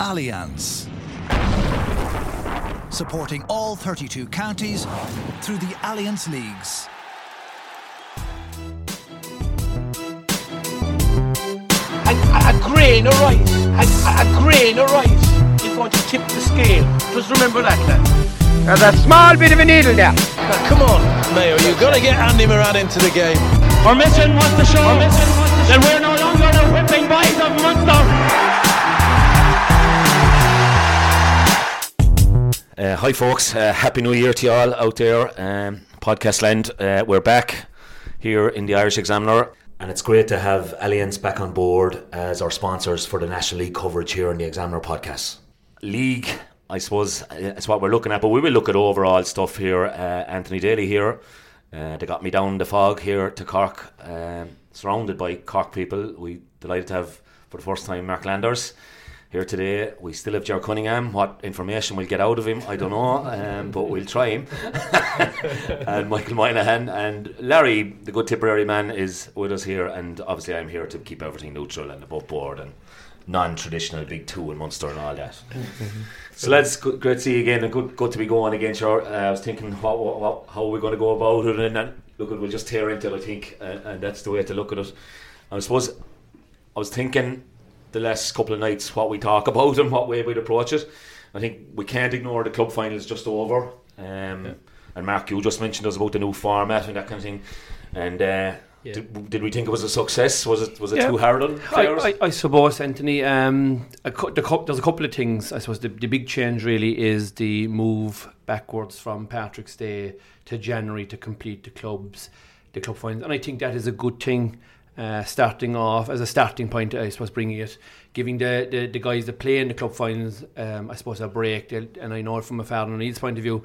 Allianz. Supporting all 32 counties through the Allianz Leagues. A, a, a grain of rice, a, a, grain of rice is going to tip the scale. Just remember that, lad. There's a small bit of a needle there. Now, come on, Mayo, you've got to get Andy Moran into the game. Our mission was to show that we're no longer the whipping boys of Munster. Uh, hi, folks. Uh, Happy New Year to you all out there. Um, Podcast Land. Uh, we're back here in the Irish Examiner. And it's great to have Allianz back on board as our sponsors for the National League coverage here in the Examiner podcast. League, I suppose, uh, is what we're looking at, but we will look at overall stuff here. Uh, Anthony Daly here. Uh, they got me down the fog here to Cork, um, surrounded by Cork people. We delighted to have, for the first time, Mark Landers here today. We still have Ger Cunningham. What information we'll get out of him, I don't know, um, but we'll try him. and Michael Moynihan and Larry, the good Tipperary man, is with us here. And obviously, I'm here to keep everything neutral and above board and non-traditional Big Two in Munster and all that. So lads, good, great to see you again, and good, good to be going again. Sure, uh, I was thinking, what, what, how are we going to go about it? And then look, we'll just tear into it. I think, uh, and that's the way to look at it. I suppose I was thinking the last couple of nights what we talk about and what way we'd approach it. I think we can't ignore the club finals just over. Um, yeah. And Mark, you just mentioned us about the new format and that kind of thing. And uh, yeah. did, did, we think it was a success? Was it was it yeah. too hard on players? I, I, I suppose, Anthony. Um, a, the, there's a couple of things. I suppose the, the big change really is the move backwards from Patrick's Day to January to complete the clubs, the club finals, and I think that is a good thing uh, starting off as a starting point, I suppose, bringing it, giving the, the, the guys that play in the club finals, um, I suppose, a break. And I know from a Father O'Neill's point of view,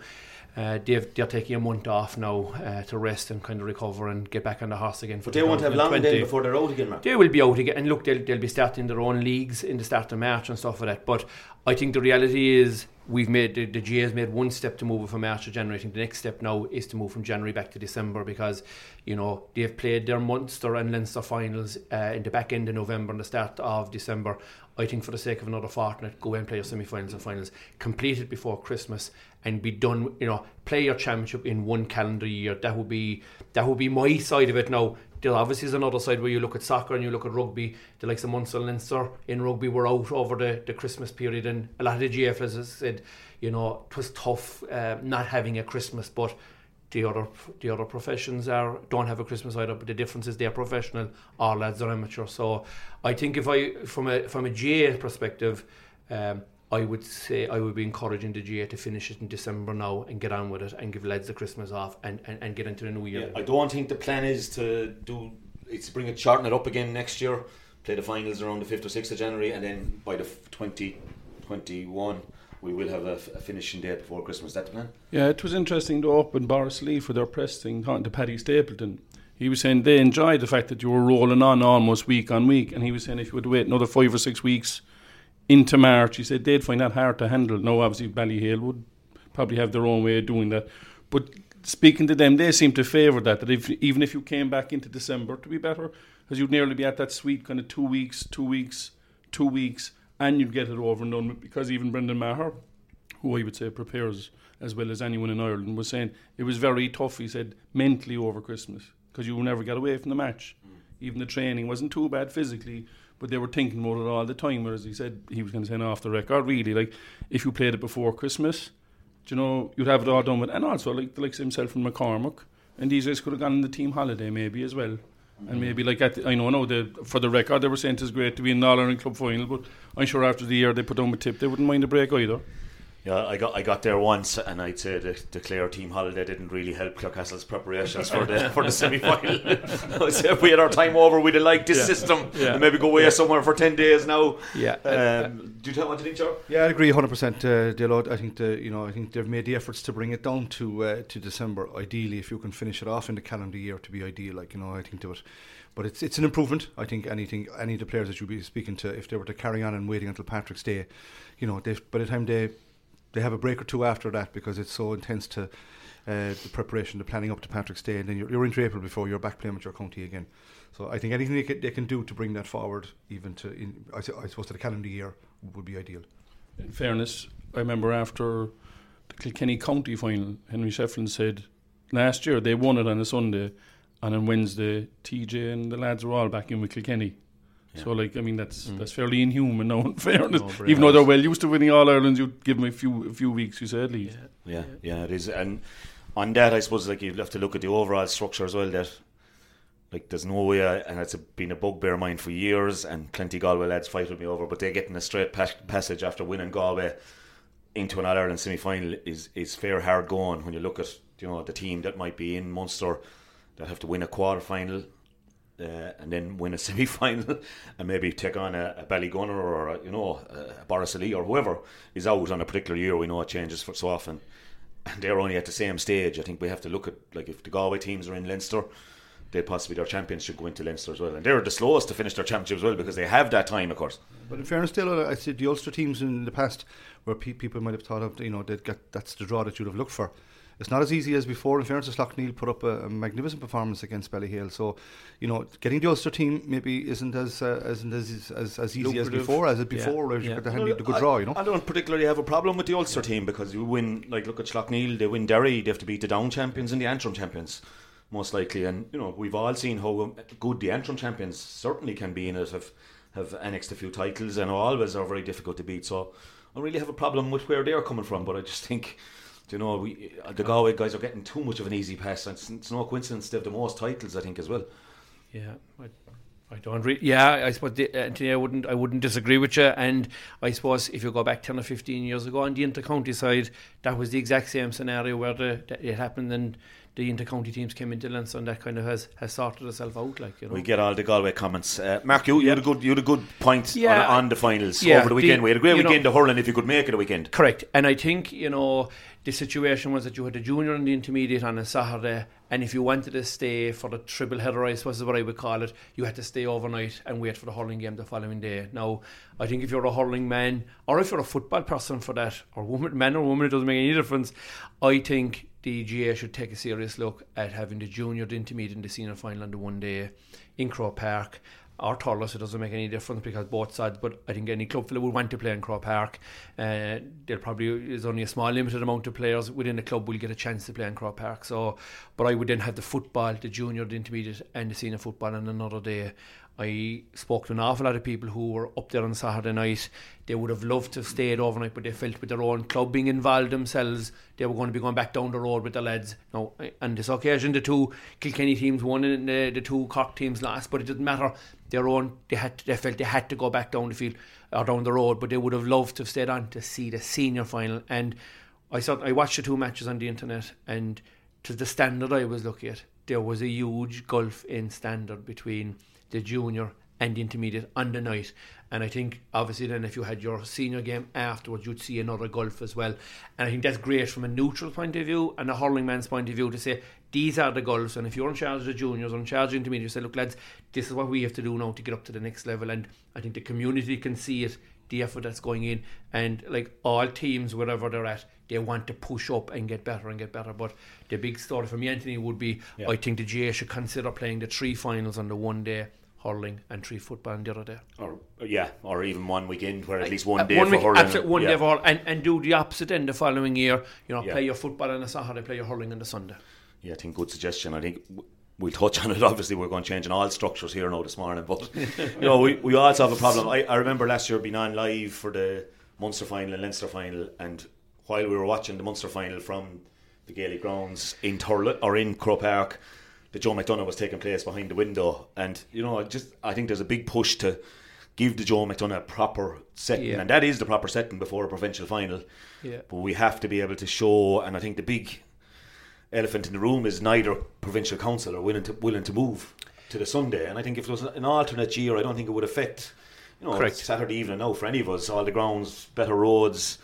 uh, they've, they're taking a month off now uh, to rest and kind of recover and get back on the horse again. but they won't have long then before they're out again, Mark. They will be out again, and look, they'll, they'll be starting their own leagues in the start of March and stuff like that. But I think the reality is we've made the, the GAA has made one step to move from March to January. I think the next step now is to move from January back to December because you know they've played their Munster and Leinster finals uh, in the back end of November and the start of December. I think for the sake of another fortnight, go and play your semi-finals and finals, complete it before Christmas, and be done. You know, play your championship in one calendar year. That would be that would be my side of it. Now, there obviously is another side where you look at soccer and you look at rugby. The likes of Munster and Leinster in rugby were out over the, the Christmas period, and a lot of the GF, as I said, you know, it was tough uh, not having a Christmas, but the other the other professions are don't have a Christmas either, but the difference is they're professional, our lads are amateur. So I think if I from a from a GAA perspective, um, I would say I would be encouraging the GAA to finish it in December now and get on with it and give lads the Christmas off and, and, and get into the new year. Yeah, I don't think the plan is to do it's bring it shorten it up again next year, play the finals around the fifth or sixth of January, and then by the twenty twenty one we will have a, a finishing date before Christmas. That the plan? Yeah, it was interesting to open Borris-Ileigh for their press thing, talking to Paddy Stapleton. He was saying they enjoyed the fact that you were rolling on almost week on week, and he was saying if you would wait another five or six weeks into March, he said they'd find that hard to handle. Now, obviously, Ballyhale would probably have their own way of doing that, but speaking to them, they seem to favour that. That if even if you came back into December, to be better, because you'd nearly be at that sweet kind of two weeks, two weeks, two weeks and you'd get it over and done with because even Brendan Maher, who I would say prepares as well as anyone in Ireland, was saying it was very tough, he said, mentally over Christmas because you never get away from the match. Mm. Even the training wasn't too bad physically, but they were thinking about it all the time. Whereas he said he was going to say off the record, really, like if you played it before Christmas, you know, you'd have it all done with. And also, like the likes of himself and McCormack, and these guys could have gone on the team holiday maybe as well And maybe like at the, I know, no, the, for the record, they were saying it's great to be in the All Ireland Club final, but I'm sure after the year they put on a tip, they wouldn't mind a break either. Yeah, I got I got there once, and I'd say the, the Clare team holiday didn't really help Clarecastle's preparations for the for the semi final. I say if we had our time over, we'd have liked this Yeah. system Yeah. and maybe go away somewhere for ten days now. Yeah. Um, do you tell what you think, Joe? Yeah, I agree 100%. Uh, Dalo. I think the you know I think they've made the efforts to bring it down to uh, to December. Ideally, if you can finish it off in the calendar year, to be ideal. Like you know, I think they would. But it's it's an improvement. I think anything any of the players that you'd be speaking to, if they were to carry on and waiting until Patrick's Day, you know, they by the time they they have a break or two after that because it's so intense to uh, the preparation, the planning up to Patrick's Day, and then you're, you're into April before you're back playing with your county again. So I think anything they can, they can do to bring that forward, even to in, I, I suppose to the calendar year, would be ideal. In fairness, I remember after the Kilkenny County final, Henry Shefflin said last year they won it on a Sunday, and on Wednesday, TJ and the lads were all back in with Kilkenny. So, like, I mean, that's mm. that's fairly inhuman now. In fairness, No, even though they're well used to winning All Irelands, you'd give them a few a few weeks. You say at least. Yeah, yeah, it is. And on that, I suppose like you have to look at the overall structure as well. That like there's no way, I, and it's a, been a bugbear of mine for years. And plenty Galway lads fight with me over, but they're getting a straight pas- passage after winning Galway into an All Ireland semi final is is fair hard going when you look at you know the team that might be in Munster that have to win a quarter final. Uh, and then win a semi-final and maybe take on a, a Ballygunner or a, you know a Borris-Ileigh or whoever is out on a particular year. We know it changes for so often, and they're only at the same stage. I think we have to look at like if the Galway teams are in Leinster, they possibly their champions should go into Leinster as well, and they're the slowest to finish their championship as well because they have that time, of course. But in fairness, still, I said the Ulster teams in the past, where pe- people might have thought of, you know, get that's the draw that you'd have looked for. It's not as easy as before. In fairness, Slaughtneil put up a, a magnificent performance against Ballyhale. So, you know, getting the Ulster team maybe isn't as uh, isn't as, as as easy as before as it before. Where you yeah. got the handy, the good I, draw, you know. I don't particularly have a problem with the Ulster team because you win, like, look at Slaughtneil, they win Derry, they have to beat the Down champions and the Antrim champions, most likely. And, you know, we've all seen how good the Antrim champions certainly can be in it, have, have annexed a few titles and always are very difficult to beat. So I don't really have a problem with where they're coming from, but I just think. You know, we the Galway guys are getting too much of an easy pass, and it's, it's no coincidence they have the most titles, I think, as well. Yeah, I, I don't re- Yeah, I suppose the, Anthony, I wouldn't, I wouldn't disagree with you. And I suppose if you go back ten or fifteen years ago on the inter-county side, that was the exact same scenario where the, that it happened and the inter-county teams came into Leinster, and that kind of has, has sorted itself out. Like you know, We get all the Galway comments. Uh, Mark, you, you had a good you had a good point Yeah, on, on the finals yeah, over the weekend. the- we had a great you know- weekend of hurling if you could make it a weekend. Correct. And I think, you know, the situation was that you had the junior and the intermediate on a Saturday, and if you wanted to stay for the triple header, I suppose is what I would call it, you had to stay overnight and wait for the hurling game the following day. Now, I think if you're a hurling man, or if you're a football person for that, or woman, man or woman, it doesn't make any difference. I think the GAA should take a serious look at having the junior, the intermediate, and the senior final on the one day in Croke Park or Thurles, it doesn't make any difference because both sides, but I think any club fellow would want to play in Croke Park. Uh, there probably is only a small limited amount of players within the club will get a chance to play in Croke Park. So, but I would then have the football, the junior, the intermediate, and the senior football on another day. I spoke to an awful lot of people who were up there on Saturday night. They would have loved to have stayed overnight, but they felt with their own club being involved themselves, they were going to be going back down the road with the lads. Now, on this occasion, the two Kilkenny teams won and the, the two Cork teams lost, but it didn't matter. Their own, they had, they felt they had to go back down the field or down the road, but they would have loved to have stayed on to see the senior final. And I saw, I watched the two matches on the internet, and to the standard I was looking at, there was a huge gulf in standard between the junior and the intermediate on the night. And I think obviously then if you had your senior game afterwards, you'd see another golf as well. And I think that's great from a neutral point of view and a hurling man's point of view to say these are the gulfs. And if you're in charge of the juniors or in charge of intermediate, say, look, lads, this is what we have to do now to get up to the next level. And I think the community can see it, the effort that's going in. And like all teams, wherever they're at, they want to push up and get better and get better. But the big story for me, Anthony, would be Yeah. I think the GAA should consider playing the three finals on the one day hurling and three football on the other day. Or yeah, or even one weekend where at least one day one for week- hurling. absolute- one yeah. day for and, and do the opposite end the following year. You know, Yeah. play your football on a Saturday, play your hurling on the Sunday. Yeah, I think good suggestion. I think w- we'll touch on it. Obviously, we're going to change in all structures here now this morning. But you know, we, we also have a problem. I, I remember last year being on live for the Munster final and Leinster final, and while we were watching the Munster final from the Gaelic grounds in Thurles or in Croke Park, that Joe McDonagh was taking place behind the window, and you know, I just I think there's a big push to give the Joe McDonagh a proper setting, Yeah. and that is the proper setting before a provincial final. Yeah. But we have to be able to show, and I think the big elephant in the room is neither provincial council are willing to willing to move to the Sunday. And I think if it was an alternate year, I don't think it would affect. You know, Correct. Saturday evening now for any of us. All the grounds, better roads.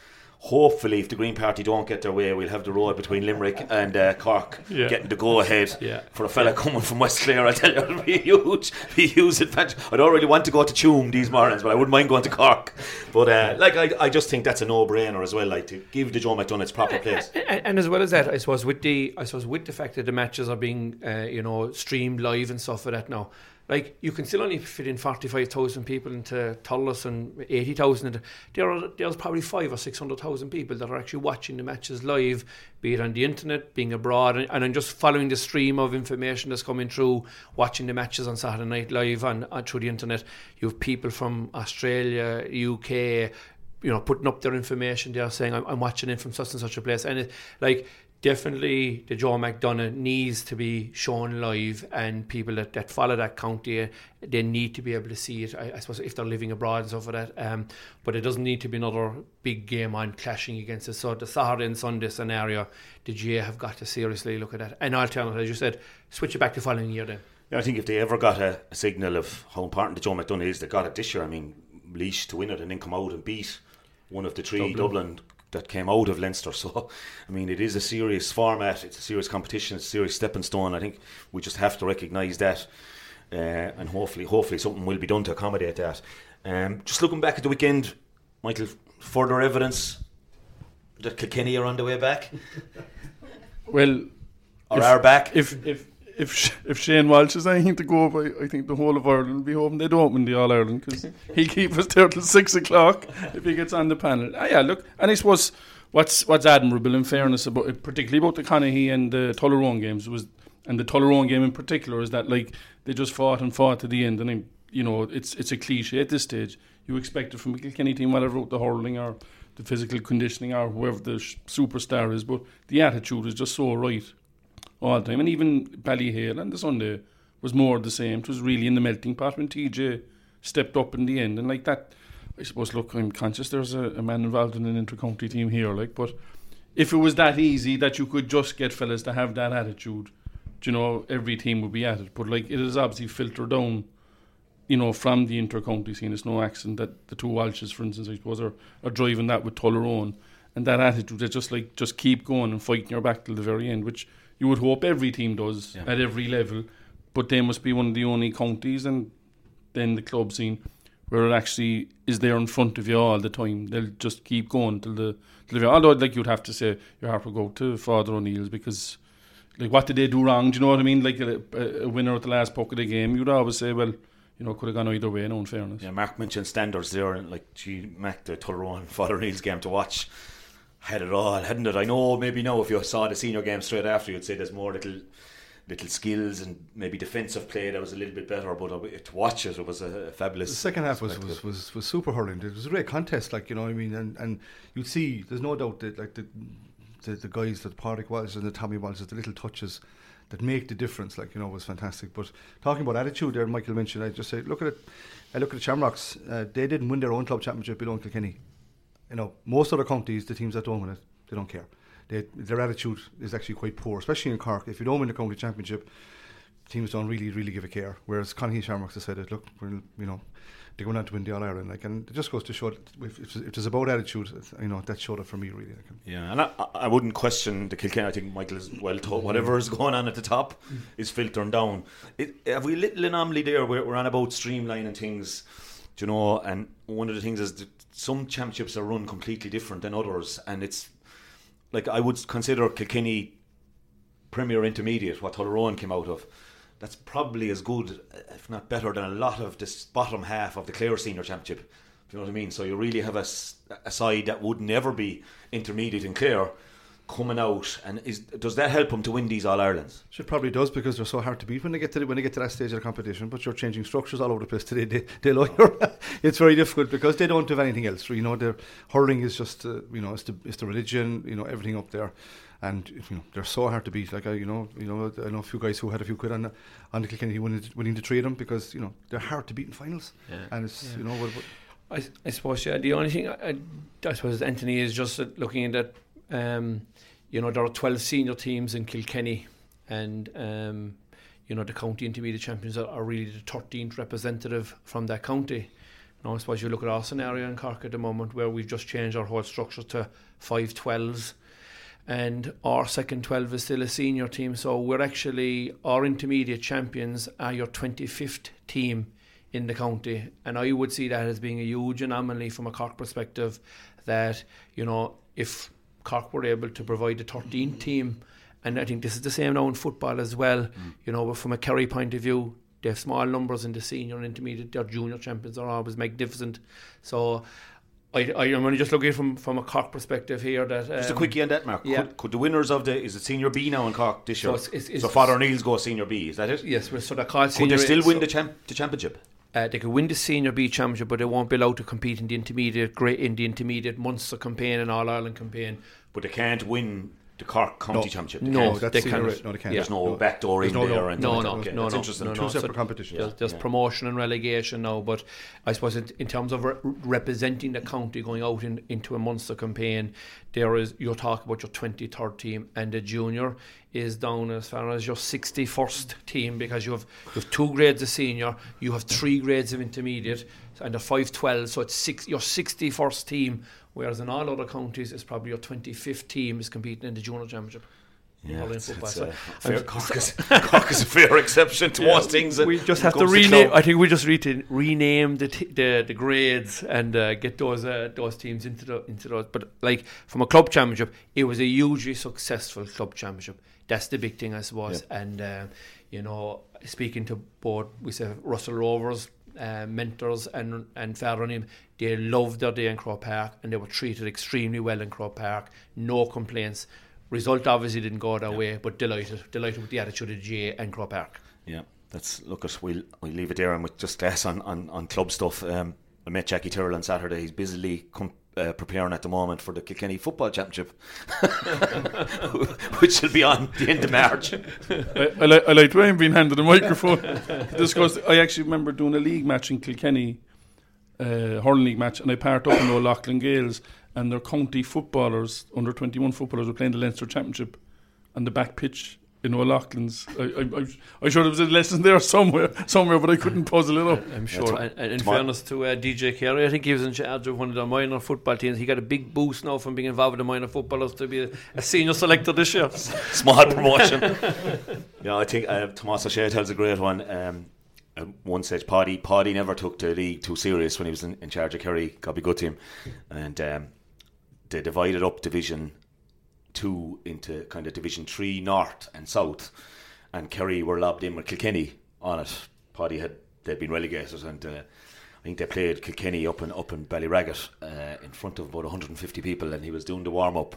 Hopefully, if the Green Party don't get their way, we'll have the road between Limerick and uh, Cork Yeah. getting the go ahead Yeah. for a fella coming from West Clare. I tell you, it'll be a huge, be huge advantage. I don't really want to go to Tuam these mornings, but I wouldn't mind going to Cork. But uh, like, I, I just think that's a no-brainer as well. Like to give the Joe McDonagh its proper place. And, and as well as that, I suppose with the I suppose with the fact that the matches are being uh, you know streamed live and stuff like that now, like you can still only fit in forty five thousand people into Thurles and eighty thousand. There are there's probably five or six hundred thousand people that are actually watching the matches live, be it on the internet, being abroad, and, and I'm just following the stream of information that's coming through, watching the matches on Saturday night live and, on through the internet. You have people from Australia, UK you know, putting up their information They are saying, I'm, I'm watching it from such and such a place. And it, like, definitely the Joe McDonagh needs to be shown live, and people that, that follow that county, they need to be able to see it. I, I suppose if they're living abroad and stuff like that. Um, but it doesn't need to be another big game on clashing against it. So the Saturday and Sunday scenario, the GAA have got to seriously look at that. And I'll tell alternatively, as you said, switch it back to following year then. Yeah, I think if they ever got a, a signal of how important the Joe McDonough is, they got it this year. I mean, Laois to win it and then come out and beat one of the three Dublin, that came out of Leinster. So, I mean, it is a serious format. It's a serious competition. It's a serious stepping stone. I think we just have to recognise that, uh, and hopefully, hopefully, something will be done to accommodate that. Um, just looking back at the weekend, Michael, further evidence that Kilkenny are on the way back Well, or If- are back. if if if if Shane Walsh is anything to go by, I think the whole of Ireland will be hoping they don't win the All Ireland because he keeps keep us there till six o'clock if he gets on the panel. Ah, yeah, look, and I suppose what's what's admirable in fairness about particularly about the Conahy and the Tullaroan games was and the Tullaroan game in particular is that like they just fought and fought to the end and you know it's it's a cliche at this stage. You expect it from a Kilkenny team, whatever the hurling or the physical conditioning or whoever the sh- superstar is, but the attitude is just so right all the time. And even Ballyhale and the Sunday was more the same. It was really in the melting pot when TJ stepped up in the end. And like that, I suppose, look, I'm conscious there's a, a man involved in an inter-county team here, like, but if it was that easy that you could just get fellas to have that attitude, you know, every team would be at it. But like, it is obviously filtered down, you know, from the inter-county scene. It's no accident that the two Walshes, for instance, I suppose, are, are driving that with Tullaroan. And that attitude, they just like, just keep going and fighting your back till the very end, which you would hope every team does Yeah. at every level. But they must be one of the only counties and then the club scene where it actually is there in front of you all the time. They'll just keep going till the till the although like you'd have to say your heart will go to Father O'Neill's because like what did they do wrong? Do you know what I mean? Like a, a, winner at the last puck of the game, you'd always say, well, you know, could have gone either way. No, in fairness. Yeah, Mark mentioned standards there, and like, gee, Mac, the Tullaroan Father Neil's game to watch had it all, hadn't it? I know maybe now if you saw the senior game straight after, you'd say there's more little little skills and maybe defensive play that was a little bit better, but uh, to watch it, it was a, fabulous. The second half was, was, was, was super hurling. It was a great contest, like you know what I mean, and and you'd see there's no doubt that like the the, the guys that Padraig Walsh and the Tommy Walsh, the little touches that make the difference, like you know, was fantastic. But talking about attitude, there, Michael mentioned. I just say, look at it. I look at the Shamrocks. Uh, they didn't win their own club championship below Kilkenny. You know, most other counties, the teams that don't win it, they don't care. They, their attitude is actually quite poor, especially in Cork. If you don't win the county championship, teams don't really, really give a care. Whereas Conahy Shamrocks decided, look, we're, you know, they're going on to win the All Ireland. Like, and it just goes to show if, if, if it's about attitude, you know, that showed it for me really. Like, um. Yeah, and I, I wouldn't question the Kilkenny. I think Michael is well told. Whatever is going on at the top is filtering down. It, have we little anomaly there? We're on about streamlining things, do you know. And one of the things is that some championships are run completely different than others, and it's like I would consider Kilkenny Premier Intermediate, what Tullaroan came out of. That's probably as good, if not better, than a lot of this bottom half of the Clare Senior Championship. You know what I mean? So you really have a, a side that would never be intermediate in Clare coming out, and is does that help them to win these All Irelands? It probably does because they're so hard to beat when they get to the, when they get to that stage of the competition. But you're changing structures all over the place today. They, they like it's very difficult because they don't have anything else. You know, their hurling is just uh, you know it's the it's the religion. You know everything up there, and you know they're so hard to beat. Like I, you know, you know, I know a few guys who had a few quid on the, on the Kilkenny winning, winning the three of them because you know they're hard to beat in finals, Yeah. and it's Yeah. you know what. what I, I suppose yeah. The only thing I, I, I suppose Anthony is just looking at that. Um, you know there are twelve senior teams in Kilkenny, and um, you know the county intermediate champions are, are really the thirteenth representative from that county. Now I suppose you look at our scenario in Cork at the moment where we've just changed our whole structure to five twelves. And our second 12 is still a senior team, so we're actually our intermediate champions are your 25th team in the county, and I would see that as being a huge anomaly from a Cork perspective. That you know, if Cork were able to provide a 13 team, and I think this is the same now in football as well. You know, but from a Kerry point of view, they have small numbers in the senior and intermediate. Their junior champions are always magnificent. So. I, I, I'm only just looking from, from a Cork perspective here that Just a um, quickie on that, Mark. yeah. Could, could the winners of the is it Senior B now in Cork this year? it's- it's- it's- so Father Neil's go Senior B. Is that it? Yes, so they're called Could they still win so- the champ the championship? Uh, they could win the senior B championship, but they won't be allowed to compete in the intermediate, great in the intermediate Munster campaign and All Ireland campaign. But they can't win the Cork County Championship. They No, that's they can't. right. No, they can't. There's no No. backdoor in no- there. no. and No, no, no, That's no, interesting. no, Two separate so competitions. There's, there's Yeah. promotion and relegation now, but I suppose it, in terms of re- representing the county going out in, into a Munster campaign, there is you're talking about your 23rd team, and the junior is down as far as your 61st team because you have you have two grades of senior, you have three grades of intermediate, and a 512, so it's six your 61st team. Whereas in all other counties, it's probably your 25th team is competing in the junior championship. Yeah, it's, it's So fair, Cork, is, Cork is a fair exception to most things. we just have to rename. I think we just need to rename the t- the, the grades and uh, get those uh, those teams into the into those. But like from a club championship, it was a hugely successful club championship. That's the big thing, I suppose. And uh, you know, speaking to both, we said Russell Rovers. Uh, mentors and and Farronham, they loved their day in Croke Park and they were treated extremely well in Croke Park. No complaints. Result obviously didn't go their way, but delighted, delighted with the attitude of Jay and Crow Park. Yeah, that's look at we'll we'll leave it there and with just us on, on, on club stuff. Um, I met Jackie Tyrrell on Saturday. He's busily com- uh, preparing at the moment for the Kilkenny Football Championship, which will be on the end of March. I, I, like, I like Dwayne being handed a microphone discuss. I actually remember doing a league match in Kilkenny, uh, hurling league match, and I parked up in O'Loughlin Gaels, and their county footballers, under 21 footballers, were playing the Leinster Championship on the back pitch in O'Loughlin's. I, I, I, I sure there was a lesson there somewhere, somewhere, but I couldn't puzzle it up. I'm sure. and, and in fairness to uh, DJ Carey, I think he was in charge of one of the minor football teams. He got a big boost now from being involved with the minor footballers to be a, a senior selector this year. Small promotion. yeah, I think uh, Tomas O'Shea tells a great one. Um, at one stage, Paddy Paddy never took the league too serious when he was in, in charge of Kerry. God be good to him. And um, they divided up Division Two into kind of Division Three North and South, and Kerry were lobbed in with Kilkenny on it. Paddy had they'd been relegated, and uh, I think they played Kilkenny up and up in Ballyragget uh, in front of about 150 people, and he was doing the warm up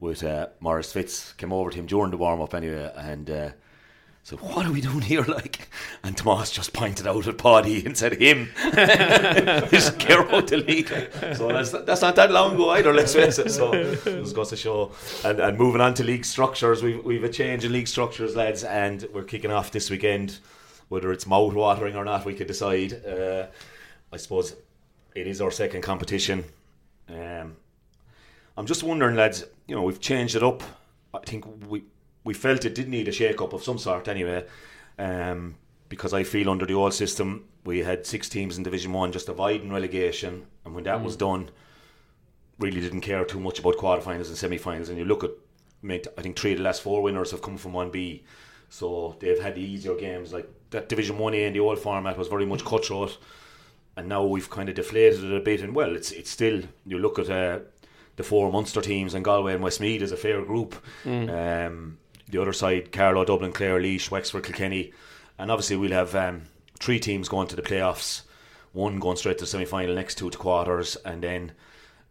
with uh, Maurice Fitz. Came over to him during the warm up anyway, and. So what are we doing here, like? And Tomas just pointed out at Paddy and said, "Him, care about the league." So that's that's not that long ago either. Let's face it. So it was goes to show. And and moving on to league structures, we've we've a change in league structures, lads, and we're kicking off this weekend. Whether it's mouth watering or not, we could decide. Uh, I suppose it is our second competition. Um, I'm just wondering, lads. You know, we've changed it up. I think we we felt it did need a shake up of some sort anyway. Um, because I feel under the old system we had six teams in Division One just avoiding relegation, and when that was done, really didn't care too much about quarterfinals and semi-finals. And you look at, I, think three of the last four winners have come from One B, so they've had the easier games. Like that Division One A in the old format was very much cutthroat, and now we've kind of deflated it a bit. And well, it's it's still you look at. Uh, the four Munster teams and Galway and Westmeath is a fair group. Um, the other side, Carlow, Dublin, Clare, Laois, Wexford, Kilkenny, and obviously we'll have um, three teams going to the playoffs. One going straight to the semi-final, next two to quarters, and then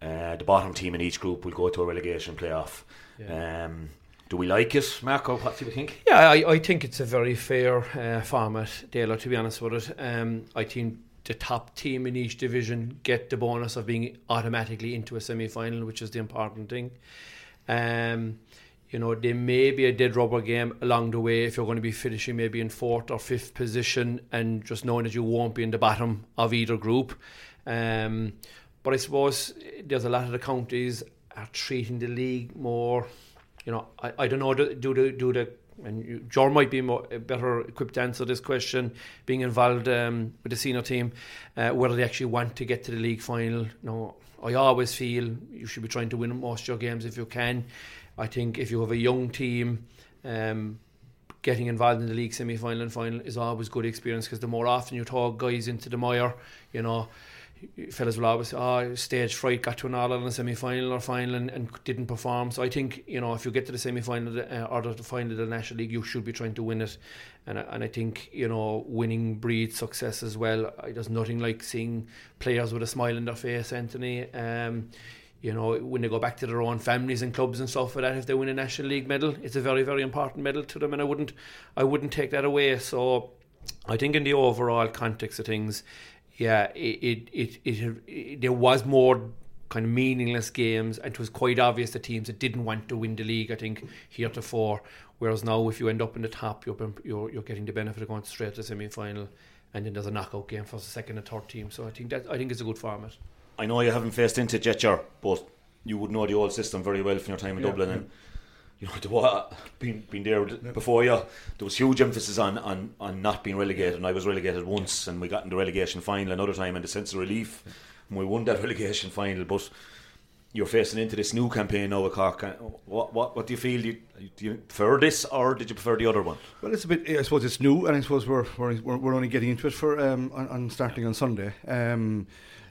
uh, the bottom team in each group will go to a relegation playoff. Um, do we like it, Marco? What do you think? Yeah, I, I think it's a very fair uh, format, Dalo, to be honest with it. Um, I think the top team in each division get the bonus of being automatically into a semi final, which is the important thing. Um, you know, there may be a dead rubber game along the way if you're going to be finishing maybe in fourth or fifth position and just knowing that you won't be in the bottom of either group. Um, but I suppose there's a lot of the counties are treating the league more, you know, I, I don't know, do, the, do the and you, John might be more, better equipped to answer this question, being involved um, with the senior team, uh, whether they actually want to get to the league final. You No, I always feel you should be trying to win most of your games if you can. I think if you have a young team, um, getting involved in the league semi final and final is always good experience because the more often you talk guys into the mire, you know, fellas will always say, oh, stage fright, got to an All Ireland semi final or final and, and, didn't perform. So I think, you know, if you get to the semi final uh, or the final of the National League, you should be trying to win it. And, and I think, you know, winning breeds success as well. There's nothing like seeing players with a smile on their face, Anthony. Um, you know, when they go back to their own families and clubs and stuff like that, if they win a National League medal, it's a very, very important medal to them, and I wouldn't, I wouldn't take that away. So, I think in the overall context of things, yeah, it, it, it, it, it there was more kind of meaningless games, and it was quite obvious the teams that didn't want to win the league. I think heretofore, whereas now if you end up in the top, you're you're, you're getting the benefit of going straight to the semi final, and then there's a knockout game for the second and third team. So I think that I think it's a good format. I know you haven't faced into Jetcher, but you would know the old system very well from your time in yeah, Dublin. Yeah. And you know, the what been been there yeah. before you. There was huge emphasis on, on, on not being relegated, and I was relegated once, and we got in the relegation final another time, and the sense of relief, and we won that relegation final. But you're facing into this new campaign now with Cork. What what what do you feel? Do you, do you prefer this, or did you prefer the other one? Well, it's a bit. I suppose it's new, and I suppose we're we're, we're only getting into it for um on, on starting on Sunday. Um,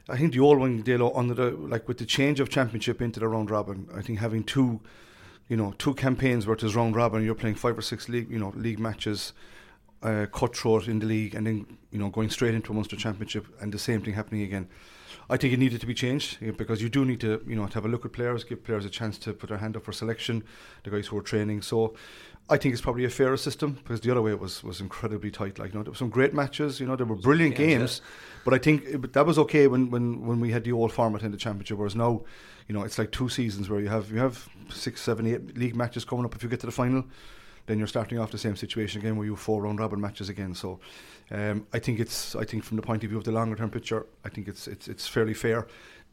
I think the old one, Dalo, under the like with the change of championship into the round robin, I think having two, you know, two campaigns it is round robin, you're playing five or six league, you know, league matches, uh, cutthroat in the league, and then you know going straight into a Munster championship, and the same thing happening again. I think it needed to be changed eh, because you do need to, you know, to have a look at players, give players a chance to put their hand up for selection, the guys who are training. So I think it's probably a fairer system because the other way was was incredibly tight. Like you know, there were some great matches. You know, there were brilliant games, games yeah. but I think eh, it, that was okay when, when when we had the old format in the championship. Whereas now, you know, it's like two seasons where you have you have six, seven, eight league matches coming up if you get to the final. Then you're starting off the same situation again where you have four round robin matches again. So um, I think it's I think from the point of view of the longer term picture, I think it's it's it's fairly fair.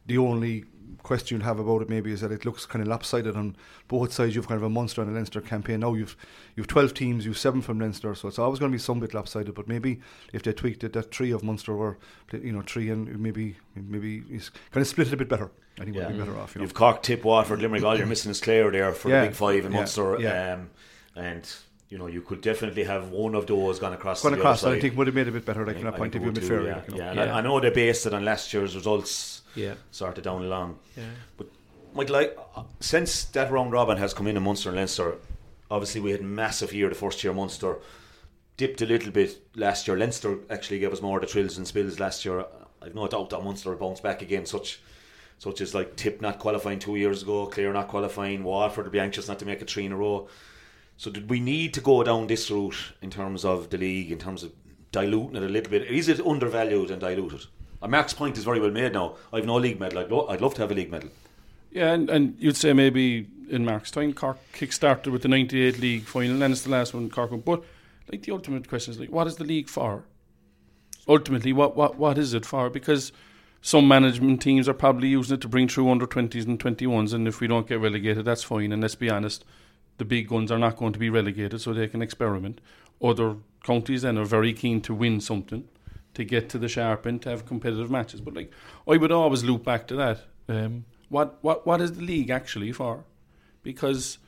The only question you'll have about it maybe is that it looks kind of lopsided on both sides. You've kind of a Munster and a Leinster campaign now. You've you've twelve teams. You've seven from Leinster, so it's always going to be some bit lopsided. But maybe if they tweaked it, that three of Munster were you know three and maybe maybe it's kind of split it a bit better. I think yeah. we'll be better off. You know. You've Cork, Tip, Waterford, Limerick. All you're missing is Clare there for yeah. the big five in yeah. Munster. Yeah. Um, and you know, you could definitely have one of those gone across. Gone across, I think would have made it a bit better, like from that point of view, fair. Yeah, like, you know. yeah. yeah. I, I, know they based it on last year's results. Yeah, sort of down along. Yeah, but Michael, like since that round robin has come in in Munster and Leinster, obviously we had massive year the first year Munster dipped a little bit last year. Leinster actually gave us more of the trills and spills last year. I've no doubt that Munster will bounce back again. Such such as like Tip not qualifying two years ago, Clare not qualifying, Waterford will be anxious not to make it three in a row. So did we need to go down this route in terms of the league, in terms of diluting it a little bit? Is it undervalued and diluted? And Mark's point is very well made now. I've no league medal. I'd, lo- I'd love to have a league medal. Yeah, and, and you'd say maybe in Mark's time, Cork kick-started with the 98 league final, and it's the last one Cork won. But like the ultimate question is like, what is the league for? Ultimately, what, what, what is it for? Because some management teams are probably using it to bring through under 20s and 21s, and if we don't get relegated, that's fine. And let's be honest, the big guns are not going to be relegated, so they can experiment. Other counties then are very keen to win something, to get to the sharp end, to have competitive matches. But like, I would always loop back to that. Um, what what what is the league actually for? Because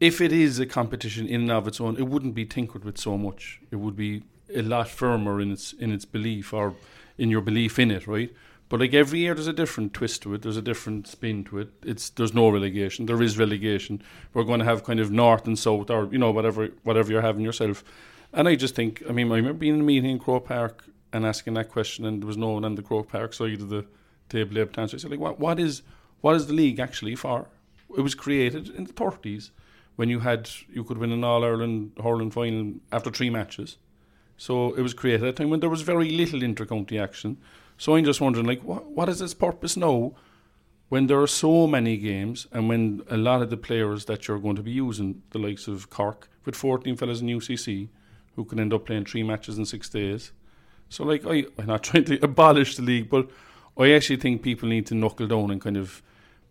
if it is a competition in and of its own, it wouldn't be tinkered with so much. It would be a lot firmer in its in its belief or in your belief in it, right? But like every year, there's a different twist to it. There's a different spin to it. It's there's no relegation. There is relegation. We're going to have kind of north and south, or you know whatever whatever you're having yourself. And I just think, I mean, I remember being in a meeting in Croke Park and asking that question, and there was no one on the Croke Park side of the table able to answer. I said, like, what what is what is the league actually for? It was created in the 30s when you had you could win an All Ireland hurling final after three matches. So it was created at a time when there was very little intercounty action. So I'm just wondering, like, what what is its purpose now? when there are so many games and when a lot of the players that you're going to be using, the likes of Cork, with 14 fellas in UCC who can end up playing three matches in six days. So, like, I, I'm not trying to abolish the league, but I actually think people need to knuckle down and kind of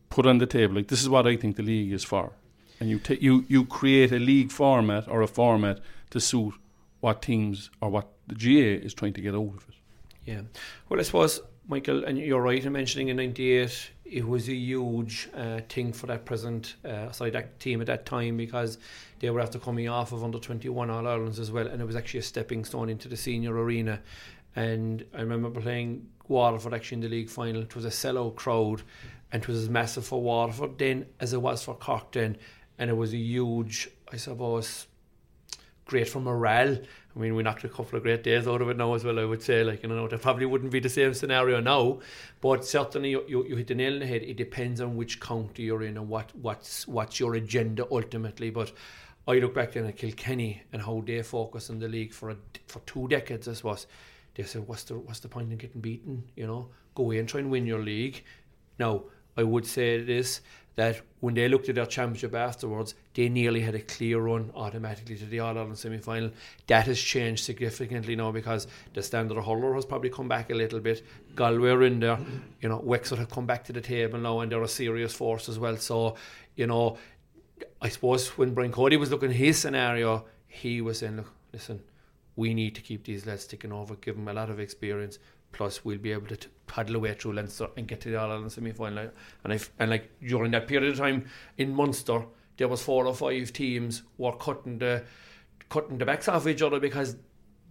put on the table, like, this is what I think the league is for. And you, t- you, you create a league format or a format to suit what teams or what the GAA is trying to get out of it. Yeah. Well, I suppose, Michael, and you're right in mentioning in 98 it was a huge uh, thing for that present uh, sorry that team at that time because they were after coming off of under 21 All Irelands as well and it was actually a stepping stone into the senior arena. And I remember playing Waterford actually in the league final. It was a sellout crowd and it was as massive for Waterford then as it was for Cork then. And it was a huge I suppose great for morale I mean, we knocked a couple of great days out of it now as well, I would say. Like, you know, that probably wouldn't be the same scenario now. But certainly, you, you, you hit the nail on the head. It depends on which county you're in and what, what's, what's your agenda ultimately. But I look back then at Kilkenny and how they focus on the league for a, for two decades, I suppose. They said, what's the, what's the point in getting beaten? You know, go away and try and win your league. Now, I would say this that when they looked at their championship afterwards, they nearly had a clear run automatically to the All Ireland semi final. That has changed significantly now because the standard of hurler has probably come back a little bit. Galway are in there, you know, Wexford have come back to the table now and they're a serious force as well. So, you know, I suppose when Brian Cody was looking at his scenario, he was saying, look, listen, we need to keep these lads ticking over, give them a lot of experience. Plus, we'll be able to t- paddle away through Leinster and get to the All Ireland semi final. And I and like during that period of time in Munster, there was four or five teams were cutting the cutting the backs off each other because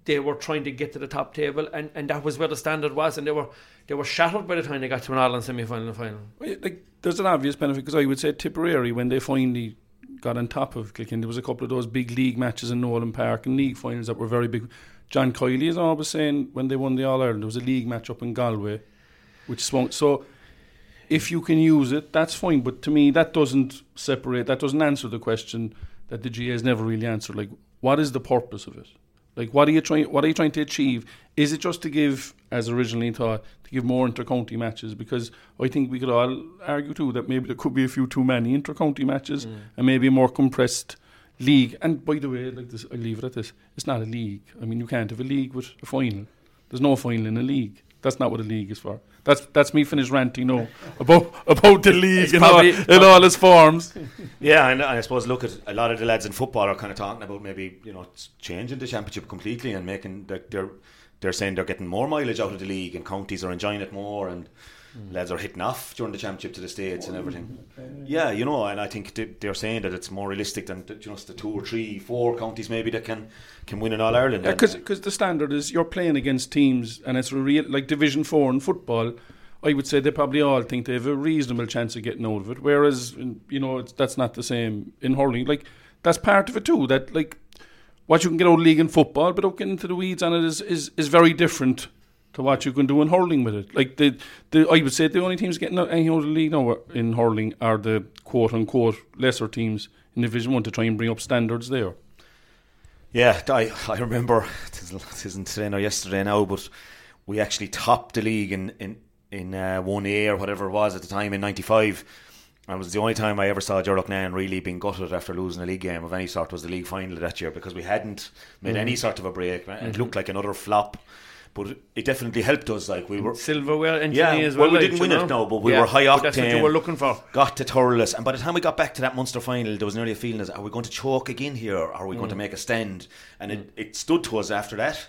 they were trying to get to the top table, and, and that was where the standard was, and they were they were shattered by the time they got to an Ireland semi final and final. Like, there's an obvious benefit because I would say Tipperary when they finally got on top of Kilkenny, there was a couple of those big league matches in Nowlan Park and league finals that were very big. John Kiely is always saying when they won the All Ireland, there was a league match up in Galway, which swung. So if you can use it, that's fine. But to me, that doesn't separate. That doesn't answer the question that the GAA has never really answered. Like, what is the purpose of it? Like, what are you trying? What are you trying to achieve? Is it just to give, as originally thought, to give more inter-county matches? Because I think we could all argue too that maybe there could be a few too many inter-county matches mm. and maybe a more compressed league. And by the way, like this, I leave it at this: it's not a league. I mean, you can't have a league with a final. There's no final in a league. That's not what a league is for. That's that's me finished ranting now about about the league in all, in all its forms. Yeah, and I suppose look at a lot of the lads in football are kind of talking about maybe you know changing the championship completely and making the, they're they're saying they're getting more mileage out of the league and counties are enjoying it more and mm. lads are hitting off during the championship to the states and everything. Yeah, you know, and I think they're saying that it's more realistic than just the two or three, four counties maybe that can can win in All Ireland. Because yeah, the standard is you're playing against teams and it's real like Division Four in football. I would say they probably all think they have a reasonable chance of getting out of it. Whereas, you know, that's not the same in hurling. Like that's part of it too. That like what you can get out of league in football, but getting into the weeds on it is, is, is very different to what you can do in hurling with it. Like the, the I would say the only teams getting out, you know, the league now in hurling are the quote unquote lesser teams in Division One to try and bring up standards there. Yeah, I I remember it isn't today or yesterday now, but we actually topped the league in in in uh, one A or whatever it was at the time in '95 and it was the only time I ever saw Nairn really being gutted after losing a league game of any sort was the league final that year because we hadn't made mm-hmm. any sort of a break. It looked like another flop. But it definitely helped us. Like we were silverware and yeah, as well. well we didn't win know? it, no, but we yeah, were high octane. That's what you were looking for. Got to Thurles, and by the time we got back to that Munster final, there was nearly a feeling as, are we going to choke again here? Or are we mm. going to mm. make a stand? And mm. it, it stood to us after that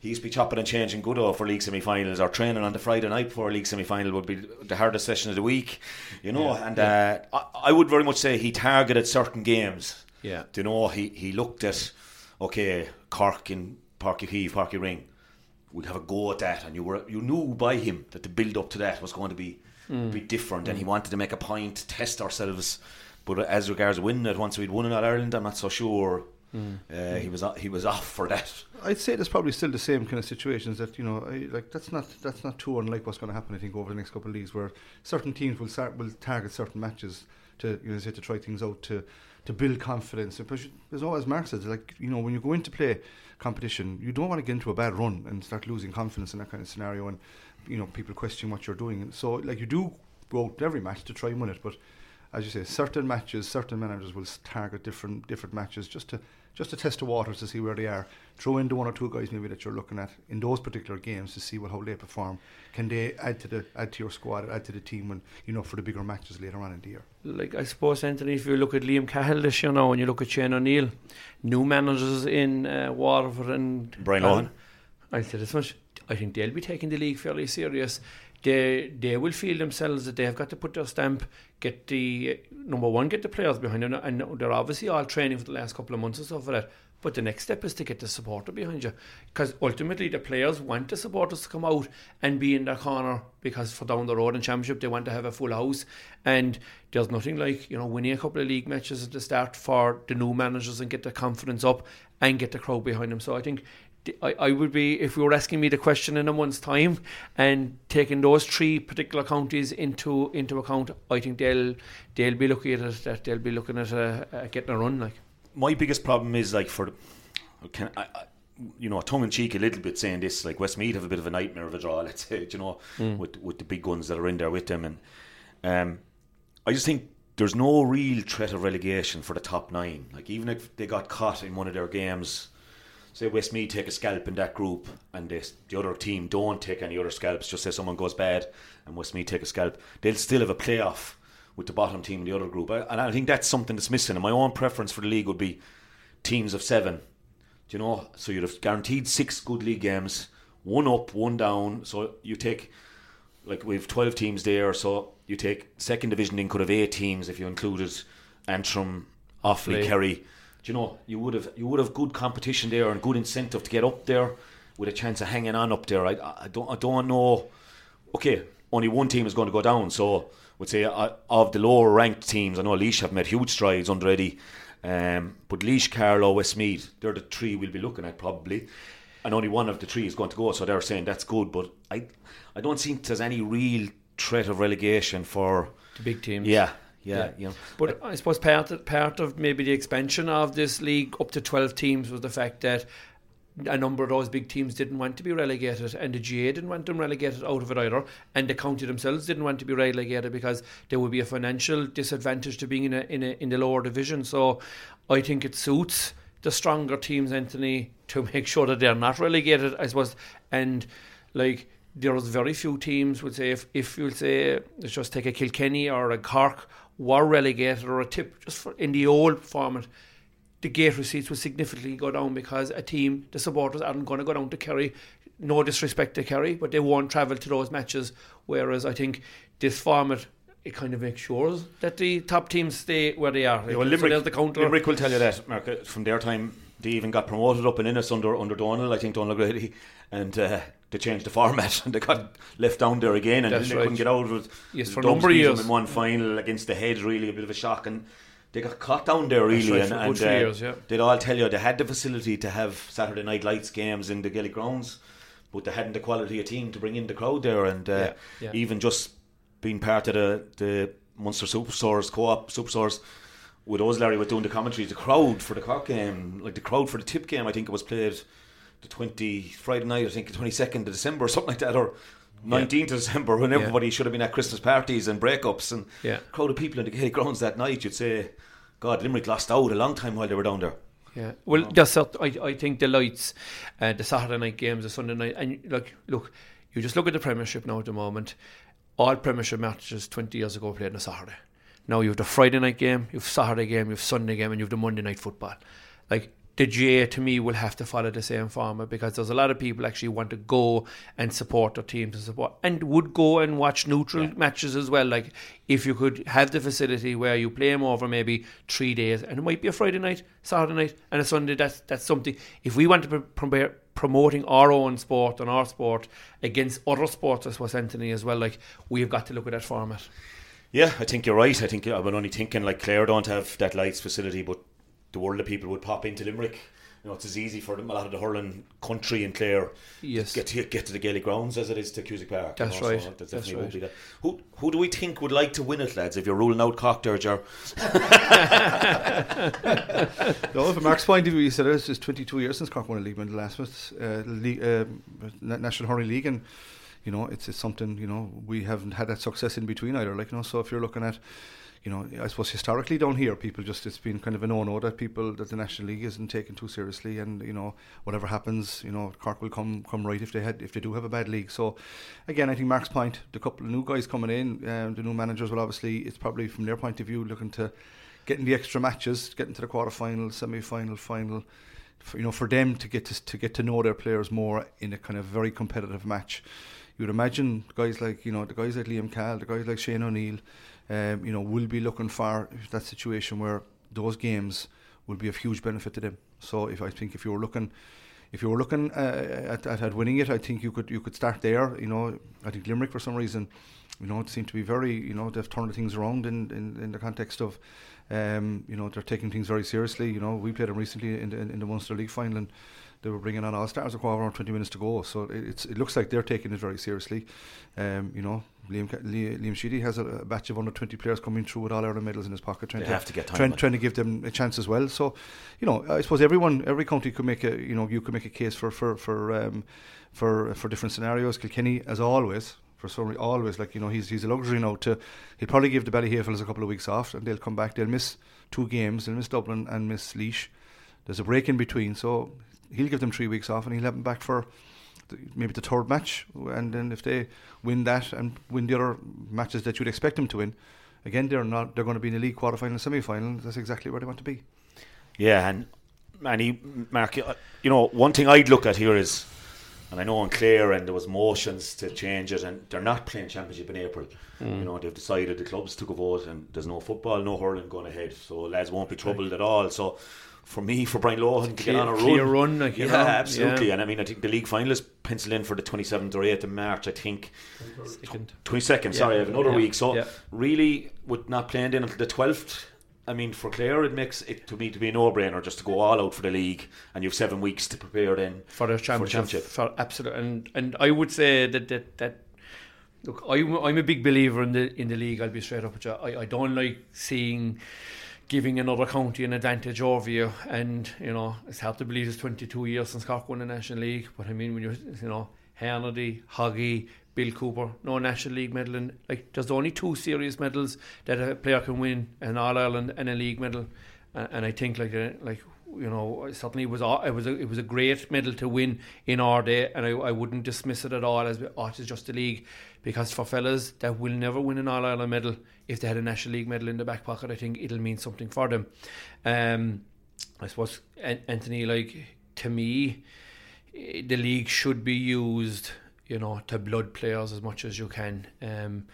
he used to be chopping and changing Goodo for league semi-finals or training on the Friday night before a league semi-final would be the hardest session of the week you know yeah, and yeah. Uh, I, I, would very much say he targeted certain games yeah you know he, he looked at okay Cork in Uí Chaoimh Páirc Uí Rinn we'd have a go at that and you were you knew by him that the build up to that was going to be mm. be different mm. and he wanted to make a point test ourselves but as regards winning it once we'd won in Ireland I'm not so sure Mm. Uh, he was he was off for that. I'd say there's probably still the same kind of situations that you know, I, like that's not that's not too unlike what's going to happen. I think over the next couple of leagues, where certain teams will start will target certain matches to you know say to try things out to to build confidence. Because there's always Mark says like you know when you go into play competition, you don't want to get into a bad run and start losing confidence in that kind of scenario, and you know people question what you're doing. So like you do go out every match to try and win it. But as you say, certain matches, certain managers will target different different matches just to just to test the waters to see where they are. Throw in the one or two guys maybe that you're looking at in those particular games to see what how they perform. Can they add to the add to your squad, add to the team when you know for the bigger matches later on in the year? like I suppose Anthony, if you look at Liam Cahill this year now, and you look at Shane O'Neill, new managers in uh, Waterford and Brian uh, Lohan. I'll say this much: I think they'll be taking the league fairly serious. They they will feel themselves that they have got to put their stamp, get the uh, number one, get the players behind them, and they're obviously all training for the last couple of months and stuff for that. But the next step is to get the supporter behind you, because ultimately the players want the supporters to come out and be in their corner. Because for down the road in championship, they want to have a full house, and there's nothing like you know winning a couple of league matches at the start for the new managers and get the confidence up and get the crowd behind them. So I think I, I would be if you were asking me the question in a month's time and taking those three particular counties into into account, I think they'll they'll be looking at it that they'll be looking at uh, uh, getting a run like. my biggest problem is like for the, can I, I you know tongue in cheek a little bit saying this like Westmeath have a bit of a nightmare of a draw let's say you know with with the big guns that are in there with them and um I just think there's no real threat of relegation for the top nine like even if they got caught in one of their games say Westmeath take a scalp in that group and this, the other team don't take any other scalps just say someone goes bad and Westmeath take a scalp. They'll still have a playoff with the bottom team in the other group. I, and I think that's something that's missing and my own preference for the league would be teams of seven. Do you know? So you'd have guaranteed six good league games one up one down. So you take like we've 12 teams there so you take second division then could have eight teams if you included Antrim Offaly Kerry you know you would have you would have good competition there and good incentive to get up there with a chance of hanging on up there. I, I don't I don't know. Okay only one team is going to go down so would say uh, of the lower ranked teams I know Laois have made huge strides under Eddie um, but Laois Carlow Westmeath, they're the three we'll be looking at probably. And only one of the three is going to go so they're saying that's good but I I don't think there's any real threat of relegation for The big teams. yeah yeah, you know But I suppose part of, part of maybe the expansion of this league up to 12 teams was the fact that a number of those big teams didn't want to be relegated, and the GAA didn't want them relegated out of it either, and the county themselves didn't want to be relegated because there would be a financial disadvantage to being in a, in a, in the lower division. So I think it suits the stronger teams, Anthony, to make sure that they're not relegated. I suppose, and like there's very few teams would say if if you'll say let's just take a Kilkenny or a Cork were relegated or a tip just for in the old format the gate receipts would significantly go down because a team, the supporters aren't going to go down to Kerry. No disrespect to Kerry, but they won't travel to those matches. Whereas I think this format, it kind of makes sure that the top teams stay where they are. Yeah, well, Limerick, there's the counter. Limerick will tell you that, Mark. From their time, they even got promoted up in Ennis under under Donald, I think Donald Grady, and uh, they changed the format and they got left down there again, and That's they right. couldn't get out of it. Yes, for a number of years. in one final against the head, really a bit of a shock, and they got caught down there really, right, and, and uh, years, yeah. they'd all tell you they had the facility to have Saturday night lights games in the Gaelic grounds, but they hadn't the quality of team to bring in the crowd there, and uh, Yeah, yeah. even just being part of the the Munster Superstores co-op Superstores with us, Larry, with doing the commentaries, the crowd for the Cork game, like the crowd for the tip game, I think it was played the 20 Friday night, I think the 22nd of December or something like that, or 19th of December, when everybody should have been at Christmas parties and breakups and Yeah. crowd of people in the Gaelic grounds that night, you'd say, God, Limerick lost out a long time while they were down there. Yeah. Well, that's what I, I think the lights, uh, the Saturday night games, the Sunday night, and like, look, you just look at the Premiership now at the moment. All Premiership matches 20 years ago played on a Saturday. Now you have the Friday night game, you have Saturday game, you have Sunday game, and you have the Monday night football. Like, the GAA to me will have to follow the same format because there's a lot of people actually want to go and support their teams and support and would go and watch neutral matches as well. Like if you could have the facility where you play them over maybe three days and it might be a Friday night, Saturday night, and a Sunday. That's that's something. If we want to be prom- promoting our own sport and our sport against other sports, I suppose Anthony as well. Like we've got to look at that format. Yeah, I think you're right. I think I've been only thinking like Clare don't have that lights facility, but the world of people would pop into Limerick. You know, it's as easy for them, a lot of the hurling country in Clare Yes. get to get to the Gaelic grounds as it is to Cusack Park. you That's know, so right. that That's definitely right. be that. Who who do we think would like to win it, lads? If you're ruling out Cock there, Ger. No, from Mark's point of view, he said it's just 22 years since Cork won a league medal last month, uh, league, uh, National Hurling League, and you know, it's, it's something you know we haven't had that success in between either. Like you know, so if you're looking at you know, I suppose historically down here, people just it's been kind of a no-no that people that the National League isn't taken too seriously, and you know, whatever happens, you know, Cork will come come right if they had if they do have a bad league. So, again, I think Mark's point, the couple of new guys coming in, um, the new managers will obviously it's probably from their point of view looking to getting the extra matches, getting to the quarter-final, semi-final, final. You know, for them to get to, to get to know their players more in a kind of very competitive match, you would imagine guys like you know the guys like Liam Cahill, the guys like Shane O'Neill, um, you know, will be looking for that situation where those games will be of huge benefit to them. So if I think if you were looking, if you were looking uh, at, at, at winning it, I think you could you could start there. You know, I think Limerick for some reason, you know, it seemed to be very, you know, they've turned things around in, in, in the context of, um, you know, they're taking things very seriously. You know, we played them recently in the, in the Munster League final. And, they were bringing on all stars a quarter around 20 minutes to go. So it, it's, it looks like they're taking it very seriously. Um, you know, Liam, Liam Sheedy has a, a, batch of under 20 players coming through with all Ireland medals in his pocket, trying, to, to, trying, trying, to give them a chance as well. So, you know, I suppose everyone, every county could make a, you know, you could make a case for for for um, for for different scenarios. Kilkenny, as always, for some always like you know he's he's a luxury now to he'll probably give the Ballyhafels a couple of weeks off and they'll come back they'll miss two games they'll miss Dublin and miss Laois there's a break in between so he'll give them three weeks off and he'll have them back for maybe the third match. And then if they win that and win the other matches that you'd expect them to win, again they're not they're going to be in the league quarter final, semi final. That's exactly where they want to be. Yeah, and Mani, Mark, you know, one thing I'd look at here is, and I know on Clare and there was motions to change it, and they're not playing championship in April. Mm. You know, they've decided the clubs took a vote, and there's no football, no hurling going ahead, so lads won't be troubled at all. So for me, for Brian Lohan to get on a run. run like, yeah, know, absolutely. Yeah. And I mean, I think the league final is penciled in for the 27th or 8th of March, I think. 22nd, yeah. sorry, I have another week. So, really, with not playing in until the 12th, I mean, for Clare, it makes it to me to be a no-brainer just to go all out for the league, and you have seven weeks to prepare then for the championship. For, championship. for absolutely, and and I would say that that that look, I'm I'm a big believer in the in the league. I'll be straight up with you. I, I don't like seeing giving another county an advantage over you. And, you know, it's hard to believe it's 22 years since Cork won the National League. But I mean, when you're, you know, Hannity, Hoggy, Bill Cooper, no National League medal. And, like, there's only two serious medals that a player can win an All Ireland and a league medal. And, and I think, like, uh, like, you know, certainly it was it was a, it was a great medal to win in our day, and I, I wouldn't dismiss it at all as oh, it's just a league because for fellas that will never win an All Ireland medal, if they had a National League medal in the back pocket, I think it'll mean something for them. Um, I suppose Anthony, like to me, the league should be used, you know, to blood players as much as you can. Um,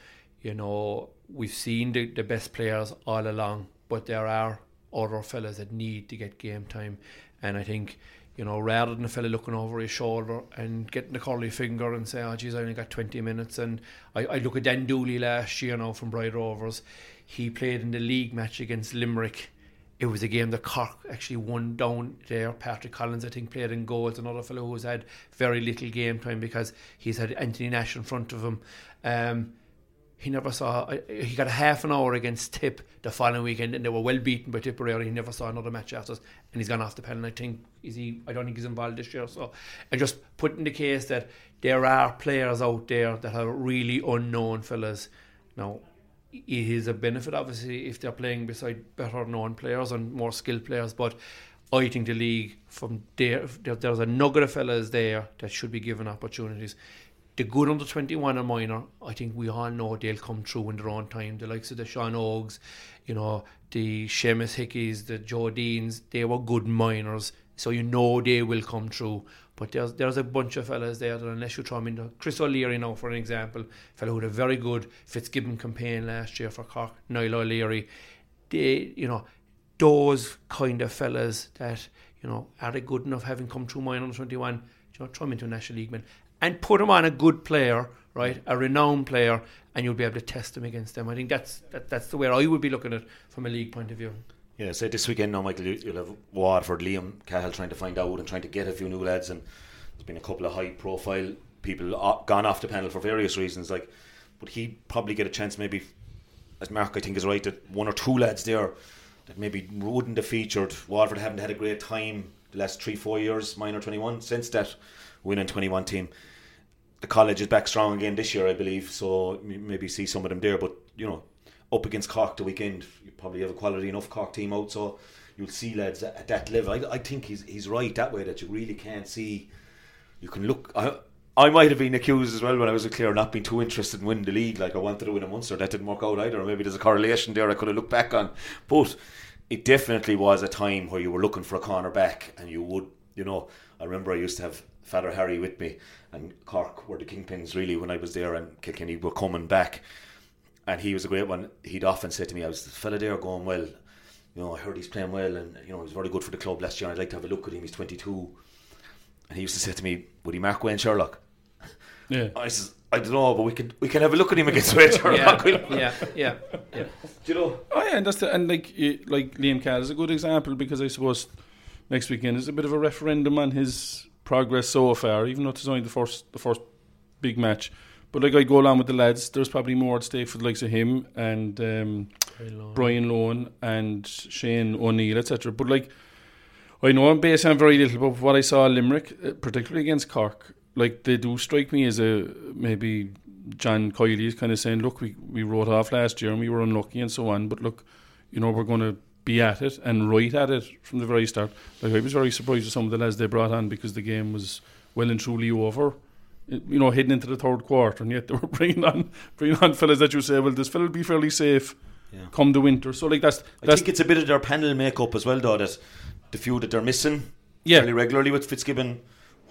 you know, we've seen the, the best players all along, but there are other fellas that need to get game time, and I think you know, rather than a fella looking over his shoulder and getting the curly finger and say, oh, geez, I only got 20 minutes. And I, I look at Dan Dooley last year now from Bride Rovers. He played in the league match against Limerick. It was a game that Cork actually won down there. Patrick Collins, I think, played in goals. Another fellow who's had very little game time because he's had Anthony Nash in front of him. Um, he never saw. Uh, he got a half an hour against Tip the following weekend, and they were well beaten by Tipperary. He never saw another match after, and he's gone off the. And I think is he? I don't think he's involved this year. So, and just putting the case that there are players out there that are really unknown fellas. Now, it is a benefit, obviously, if they're playing beside better known players and more skilled players. But I think the league from there, there there's a nugget of fellas there that should be given opportunities the good under 21 and minor, I think we all know they'll come through in their own time. The likes of the Sean Oaks, you know, the Seamus Hickeys, the Joe Deanes, they were good minors. So you know they will come through. But there's there's a bunch of fellas there that unless you throw them into Chris O'Leary now for an example, fellow who had a very good Fitzgibbon campaign last year for Cork, Niall O'Leary. They you know, those kind of fellas that, you know, are they good enough having come through minor twenty one? You know, throw them into a national league man and put him on a good player, right, a renowned player, and you'll be able to test him against them. I think that's that, that's the way I would be looking at it from a league point of view. Yeah, so this weekend now, Michael, you'll have Waterford, Liam Cahill trying to find out and trying to get a few new lads, and there's been a couple of high-profile people gone off the panel for various reasons. Like, but he'd probably get a chance, maybe, as Mark I think is right, that one or two lads there that maybe wouldn't have featured. Waterford haven't had a great time the last three, four years, minor 21, since that winning 21 team. The college is back strong again this year, I believe. So maybe see some of them there. But you know, up against Cork the weekend, you probably have a quality enough Cork team out. So you'll see lads at, at that level. I, I think he's he's right that way that you really can't see. You can look. I, I might have been accused as well when I was a Clare not being too interested in winning the league. Like I wanted to win a Munster, that didn't work out either. Maybe there's a correlation there I could have looked back on. But it definitely was a time where you were looking for a corner back, and you would, you know. I remember I used to have Father Harry with me, and Cork were the kingpins really when I was there, and Kilkenny were coming back. And he was a great one. He'd often say to me, "I was the fella there going well." You know, I heard he's playing well, and you know he's very good for the club last year. I'd like to have a look at him. He's 22, and he used to say to me, "Would he mark Wayne Sherlock?" Yeah. I says, "I don't know, but we can we can have a look at him against Wayne Sherlock." yeah, yeah, yeah, yeah. Do you know? Oh yeah, and that's the, and like you- like Liam Cahill is a good example because I suppose next weekend is a bit of a referendum on his progress so far, even though it's only the first the first big match. But like I go along with the lads, there's probably more at stake for the likes of him and um, Brian Lohan and Shane O'Neill, etc. But like I know I'm based on very little, but what I saw at Limerick, uh, particularly against Cork, like they do strike me as a maybe John Kiely is kind of saying, look, we, we wrote off last year and we were unlucky and so on, but look, you know, we're going to be at it and right at it from the very start. Like I was very surprised with some of the lads they brought on because the game was well and truly over. You know, heading into the third quarter, and yet they were bringing on bringing on fellas that you say, well, this fella will be fairly safe Yeah. come the winter. So like that's I think it's a bit of their panel makeup as well, though. That the few that they're missing Yeah. fairly regularly with Fitzgibbon,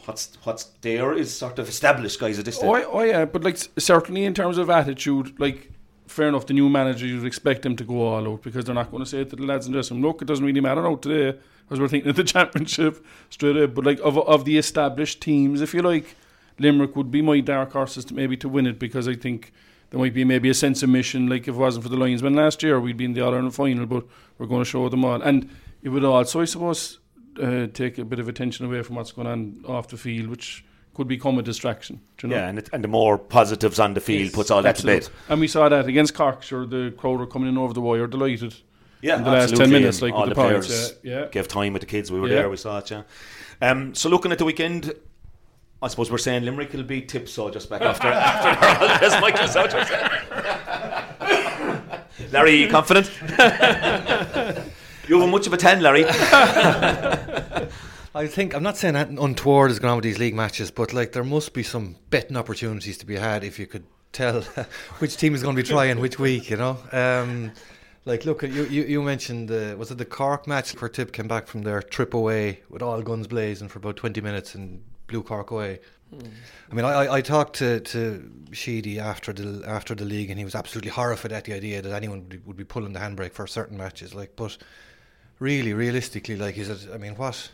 what's what's there is sort of established guys at this stage. Oh, oh yeah, but like certainly in terms of attitude, like fair enough, the new manager you'd expect them to go all out because they're not going to say it to the lads in the dressing room, look, it doesn't really matter now today because we're thinking of the championship straight up. But like of of the established teams, if you like, Limerick would be my dark horses to maybe to win it because I think there might be maybe a sense of mission. Like if it wasn't for the Lionsmen last year, we'd be in the All Ireland final, but we're going to show them all, and it would also, I suppose, uh, take a bit of attention away from what's going on off the field, which could become a distraction. do you know? Yeah, and, it, and the more positives on the field puts all that to bed. Absolutely. And we saw that against Cork, sure, the crowd were coming in over the wire, delighted. Yeah, in the last 10 absolutely, minutes, like all with the, the, points. players Yeah, yeah. gave time with the kids. We were Yeah. there, we saw it. Yeah. Um, so looking at the weekend, I suppose we're saying Limerick will be tipso just back after after their holidays. Michael, is that what you're saying? Larry, you confident? you have much of a ten, Larry. I think I'm not saying anything untoward is going on with these league matches, but like there must be some betting opportunities to be had if you could tell which team is going to be trying which week. You know, um, like look you. You, you mentioned the was it the Cork match where Tip came back from their trip away with all guns blazing for about 20 minutes and blew Cork away. I mean, I, I- I talked to to Sheedy after the after the league, and he was absolutely horrified at the idea that anyone would be, would be pulling the handbrake for certain matches. Like, but really, realistically, like, is it? I mean, what?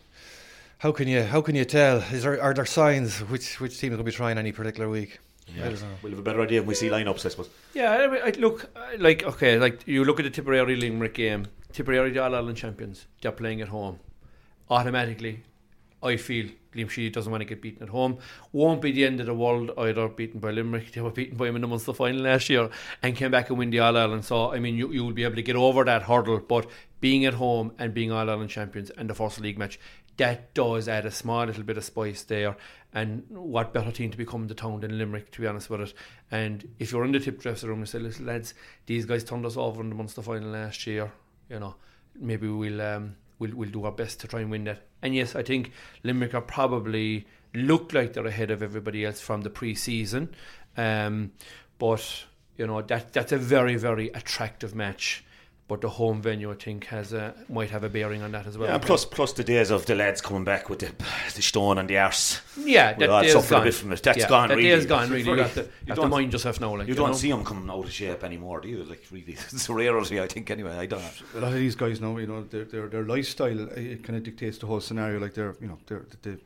How can you how can you tell? Is there are there signs which which team is going to be trying any particular week? I. We'll have a better idea when we see lineups, I suppose. Yeah, I, I, look, like okay, like you look at the Tipperary Limerick game. Tipperary, the All Ireland champions, they're playing at home. Automatically, I feel Liam Sheedy doesn't want to get beaten at home. Won't be the end of the world either. Beaten by Limerick, they were beaten by him in the Munster final last year, and came back and win the All Ireland. So I mean, you you will be able to get over that hurdle. But being at home and being All Ireland champions and the first league match, that does add a small little bit of spice there. And what better team to become the town than Limerick, to be honest with it. And if you're in the tip dressing room and say, listen, lads, these guys turned us over in the Munster final last year, you know, maybe we'll um, we'll we'll do our best to try and win that. And yes, I think Limerick are probably look like they're ahead of everybody else from the pre-season, um, but you know that that's a very very attractive match. But the home venue, I think, has a might have a bearing on that as well. Yeah, and plus plus the days of the lads coming back with the, the stone and the arse. Yeah, We that all day is suffered a gone. bit from it. That's Yeah, gone. that really. day is gone, It's really. very- You have to- you have to mind yourself now, like, you you don't know? see them coming out of shape anymore, do you? Like really, it's a rarity, I think. Anyway, I don't. A lot of these guys now, you know, their their, their lifestyle uh, it kind of dictates the whole scenario. Like they're, you know, they're they, a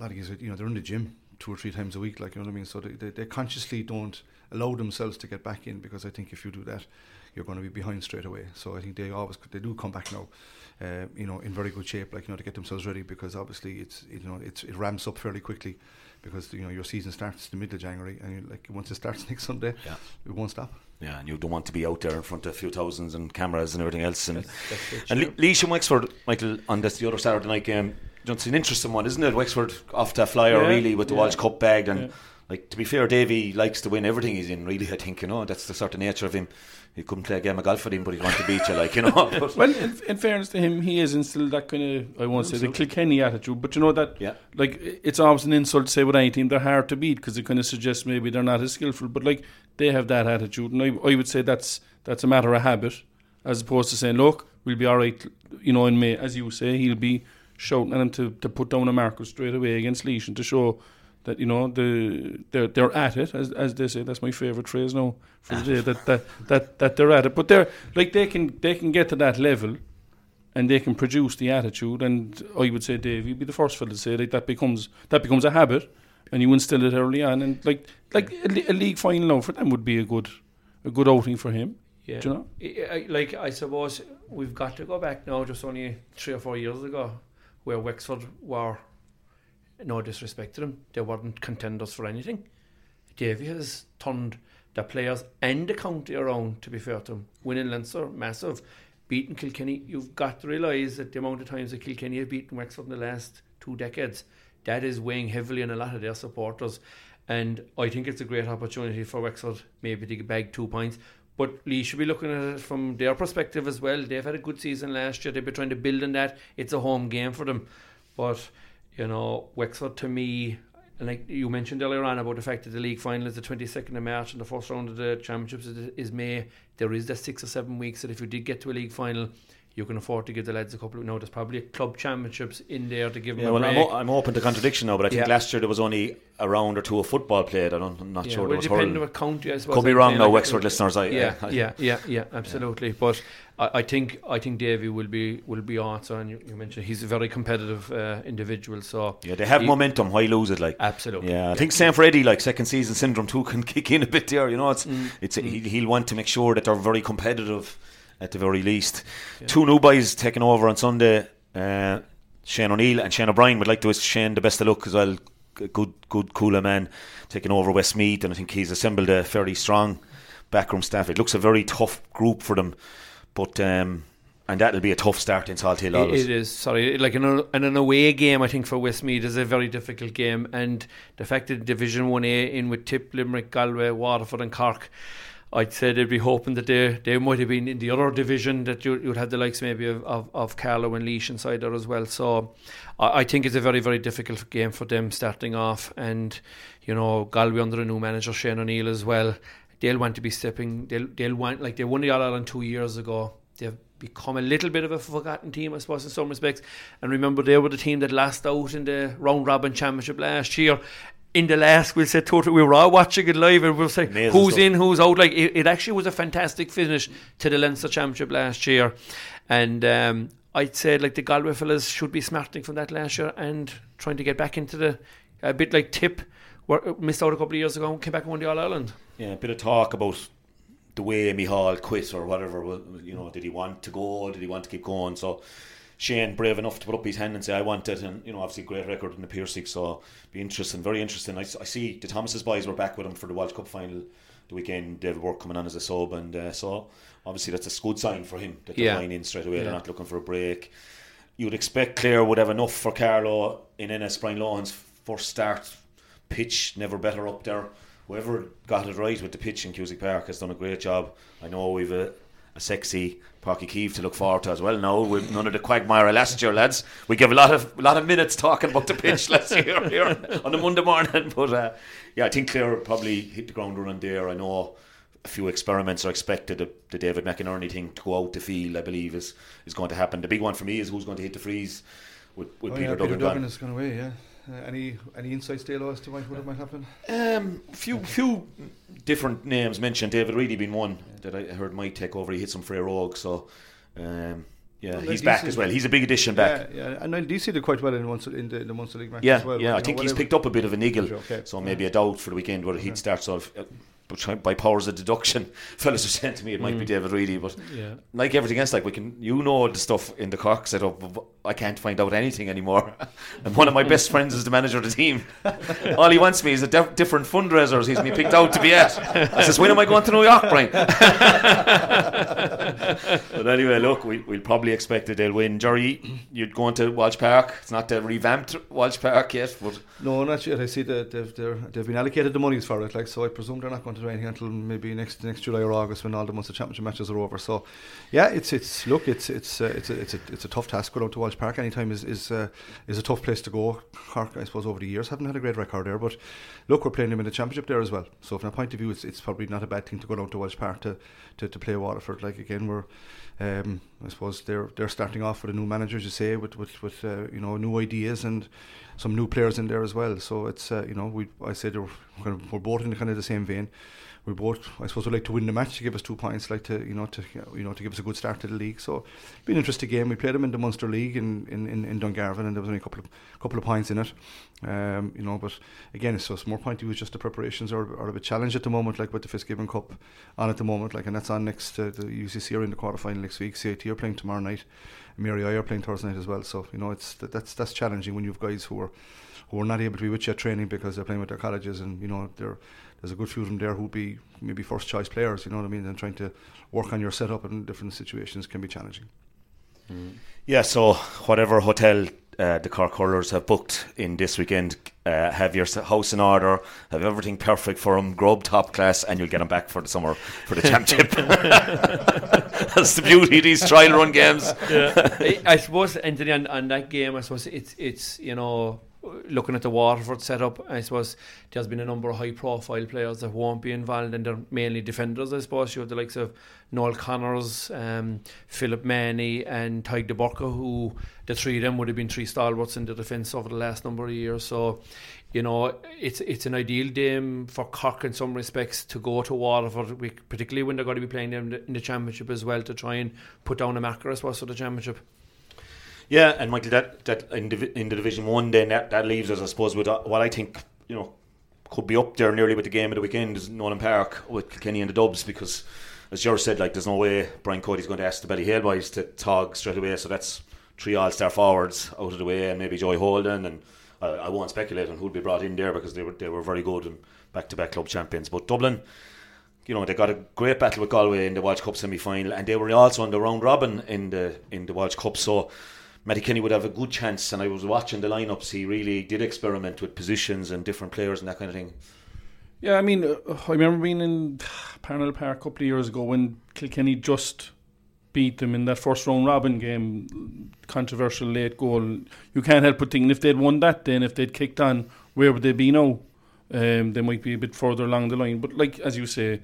lot of guys, you know, they're in the gym two or three times a week. Like you know what I mean. So they, they, they consciously don't allow themselves to get back in because I think if you do that, you're going to be behind straight away. So I think they always they do come back now. Uh, you know, in very good shape, like you know, to get themselves ready because obviously it's you know it's it ramps up fairly quickly because you know your season starts the middle of January and like once it starts next Sunday, Yeah. it won't stop. Yeah, and you don't want to be out there in front of a few thousands and cameras and everything else. And that's it, and yeah. Le- Laois and Wexford, Michael, on this the other Saturday night game. you know, It's an interesting one, isn't it? Wexford off to a flyer Yeah, really with the yeah. Walsh Cup bag, and Yeah. like to be fair, Davy likes to win everything he's in. Really, I think you know that's the sort of nature of him. He couldn't play a game of golf with him, but he'd want to beat you, like you know. Well, in, in fairness to him, he is instilled that kind of, I won't say the Kilkenny attitude, but you know that, Yeah. like, it's always an insult to say with any team they're hard to beat because it kind of suggests maybe they're not as skillful, but like, they have that attitude, and I, I would say that's that's a matter of habit, as opposed to saying, look, we'll be all right, you know, in May, as you say, he'll be shouting at him to, to put down a marker straight away against Laois and to show that you know the they're they're at it as as they say. That's my favourite phrase now for the day that, that that that they're at it. But they're like they can they can get to that level and they can produce the attitude. And I would say Dave you'd be the first fellow to say that that becomes that becomes a habit and you instill it early on. And like like a, a league final now for them would be a good a good outing for him. Yeah. Do you know? I- I- like I suppose we've got to go back now, just only three or four years ago, where Wexford were no disrespect to them, they weren't contenders for anything. Davy has turned the players and the county around. To be fair to them, winning Leinster, massive, beating Kilkenny. You've got to realise that the amount of times that Kilkenny have beaten Wexford in the last two decades, that is weighing heavily on a lot of their supporters. And I think it's a great opportunity for Wexford maybe to bag two points. But Lee should be looking at it from their perspective as well. They've had a good season last year. They've been trying to build on that. It's a home game for them. But, you know, Wexford to me, like you mentioned earlier on about the fact that the league final is the 22nd of March and the first round of the championships is, is May. There is that six or seven weeks that if you did get to a league final, you can afford to give the lads a couple of. No, there's probably club championships in there to give yeah, them well, a I'm, o- I'm open to contradiction now, but I think Yeah. last year there was only a round or two of football played. I don't, I'm not Yeah, sure well, there was depending hurling. on what county, I suppose. Could be wrong now, like, Wexford listeners. I, yeah, I, yeah, yeah, yeah, absolutely. But I, I think I think Davy will be will be on. So, and you, you mentioned he's a very competitive uh, individual. So Yeah, they have he- momentum. Why lose it? Like Absolutely. Yeah, I think same for Eddie. Like second season syndrome too can kick in a bit there. You know, it's Mm. it's he, he'll want to make sure that they're very competitive at the very least. Two new boys taking over on Sunday. Uh, Shane O'Neill and Shane O'Brien would like to wish Shane the best of luck as well. Good, good, cooler man taking over Westmeath, and I think he's assembled a fairly strong backroom staff. It looks a very tough group for them, but um, and that'll be a tough start in Salt Hill. It- it is sorry, like in, a, in an away game. I think for Westmeath is a very difficult game, and the fact that Division One A in with Tip, Limerick, Galway, Waterford, and Cork. I'd say they'd be hoping that they they might have been in the other division that you, you'd have the likes maybe of, of, of and Laois inside there as well. So I, I think it's a very very difficult game for them starting off, and you know Galway under a new manager Shane O'Neill as well. They'll want to be stepping. They'll they'll want like they won the All Ireland two years ago. They've become a little bit of a forgotten team, I suppose, in some respects. And remember, they were the team that lost out in the round robin championship last year. In the last, we'll say total, we were all watching it live, and we'll say Amazing who's stuff. in, who's out. Like it, it actually was a fantastic finish to the Leinster championship last year, and um, I'd say like the Galway fellas should be smarting from that last year and trying to get back into the a bit like Tip, were, missed out a couple of years ago, and came back and won the All Ireland. Yeah, a bit of talk about the way Micheál quit or whatever. You know, did he want to go? Did he want to keep going? So Shane brave enough to put up his hand and say, "I want it," and you know, obviously great record in the Piercing. So be interesting, very interesting. I see the Thomas's boys were back with him for the World Cup final the weekend. David Burke coming on as a sub, and uh, so obviously that's a good sign for him that they're Yeah. in straight away. Yeah. They're not looking for a break. You'd expect Clare would have enough for Carlow in Ennis. Brian Lohan's first start pitch, never better up there. Whoever got it right with the pitch in Cusack Park has done a great job. I know we've a, a sexy Parky Keeve to look forward to as well. No, with none of the quagmire last year, lads. We give a lot of lot of minutes talking about the pitch last year here on a Monday morning. But uh, yeah, I think Clare probably hit the ground running there. I know a few experiments are expected. The, the David McInerney thing to go out the field, I believe, is is going to happen. The big one for me is who's going to hit the frees with, with Oh, Peter yeah, Duggan. Peter. Duggan gone away. Yeah. Uh, any any insights, Dale, as to what what might happen? Um, few few different names mentioned. David Reidy being one that I heard might take over. He hit some free Rogue, so um, yeah, Well, he's back as well. He's a big addition back. Yeah, yeah. And Niall Deasy did quite well in, Munster, in the, the Munster League match Yeah, as well. yeah. I know, think he's picked up a bit of a niggle, Okay. so maybe a doubt for the weekend where he'd start. So, if, uh, by powers of deduction, fellas are saying to me it might be mm. David Reidy, but Yeah. like everything else, like we can, you know the stuff in the Cork setup. but I can't find out anything anymore. and one of my best friends is the manager of the team. All he wants me is a dif- different fundraisers he's me picked out to be at. I says, when am I going to New York, Brian? but anyway, look, we, we'll probably expect that they'll win. Jerry, you're going to Walsh Park. It's not the revamped Walsh Park yet, but No, not yet. I see that they've they're, they've been allocated the monies for it. Like so, I presume they're not going to do anything until maybe next next July or August when all the Munster Championship matches are over. So, yeah, it's it's look, it's it's uh, it's a, it's a it's a tough task going out to Walsh Park. Anytime is is uh, is a tough place to go. Cork, I suppose, over the years haven't had a great record there, but look, we're playing them in the championship there as well. So, from that point of view, it's it's probably not a bad thing to go down to Walsh Park to to, to play Waterford. Like again, we're um, I suppose they're they're starting off with a new manager, as you say, with with, with uh, you know new ideas and some new players in there as well. So it's uh, you know we I said we're, kind of, we're both in kind of the same vein. We both I suppose would like to win the match to give us two points, like to you know to you know to give us a good start to the league. So it'll be an interesting game. We played them in the Munster League in, in, in, in Dungarvan, and there was only a couple of couple of points in it. Um, you know, but again, it's it's more point of view. Just the preparations are, are a bit challenged at the moment, like with the Fitzgibbon Cup on at the moment, like and that's on next. Uh, the UCC are in the quarter final next week. CIT are playing tomorrow night. Mary I are playing Thursday night as well. So you know, it's that, that's that's challenging when you've guys who are who are not able to be with you at training because they're playing with their colleges, and you know, there there's a good few of them there who'll be maybe first choice players. You know what I mean? And trying to work on your setup in different situations can be challenging. Yeah, so whatever hotel uh, the Cork Hurlers have booked in this weekend, uh, have your house in order, have everything perfect for them, grub top class, and you'll get them back for the summer for the championship. That's the beauty of these trial run games. I, I suppose, Anthony, on, on that game, I suppose it's it's you know looking at the Waterford setup. I suppose there's been a number of high profile players that won't be involved, and they're mainly defenders. I suppose you have the likes of Noel Connors, um, Philip Mahony, and Tadhg de Búrca, who the three of them would have been three stalwarts in the defence over the last number of years. So. You know, it's it's an ideal game for Cork in some respects to go to Waterford, particularly when they're going to be playing them in the, championship as well, to try and put down a marker, I suppose, for the championship. Yeah, and Michael, that that in, divi- in the Division One, then that, that leaves us, I suppose, with uh, what I think you know could be up there nearly with the game of the weekend is Nowlan Park with Kenny and the Dubs because, as George said, like there's no way Brian Cody's going to ask the Ballyhale boys to tog straight away. So that's three All-Star forwards out of the way, and maybe Joey Holden, and I, I won't speculate on who'd be brought in there because they were they were very good and back-to-back club champions. But Dublin. You know they got a great battle with Galway in the Walsh Cup semi-final, and they were also on the round robin in the in the Walsh Cup. So Mattie Kenny would have a good chance. And I was watching the lineups; he really did experiment with positions and different players and that kind of thing. Yeah, I mean, uh, I remember being in Parnell Park a couple of years ago when Kilkenny just beat them in that first round robin game, controversial late goal. You can't help but thinking if they'd won that, then if they'd kicked on, where would they be now? Um, they might be a bit further along the line. But like as you say,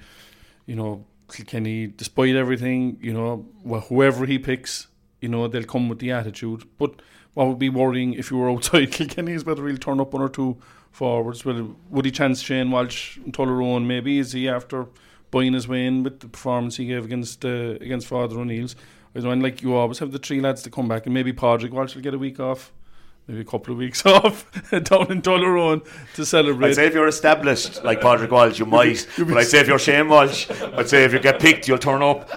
you know, Kilkenny, despite everything, you know, wh- whoever he picks, you know, they'll come with the attitude. But what would be worrying if you were outside Kilkenny is whether he'll turn up one or two forwards. Well, would he chance Shane Walsh and Tullaroan? Maybe is he after buying his way in with the performance he gave against uh, against Father O'Neill's? I know, like you always have the three lads to come back, and maybe Padraig Walsh will get a week off. Maybe a couple of weeks off down in Tullaroan to celebrate. I'd say if you're established like Patrick Walsh, you might. but I'd say if you're Shane Walsh, I'd say if you get picked, you'll turn up.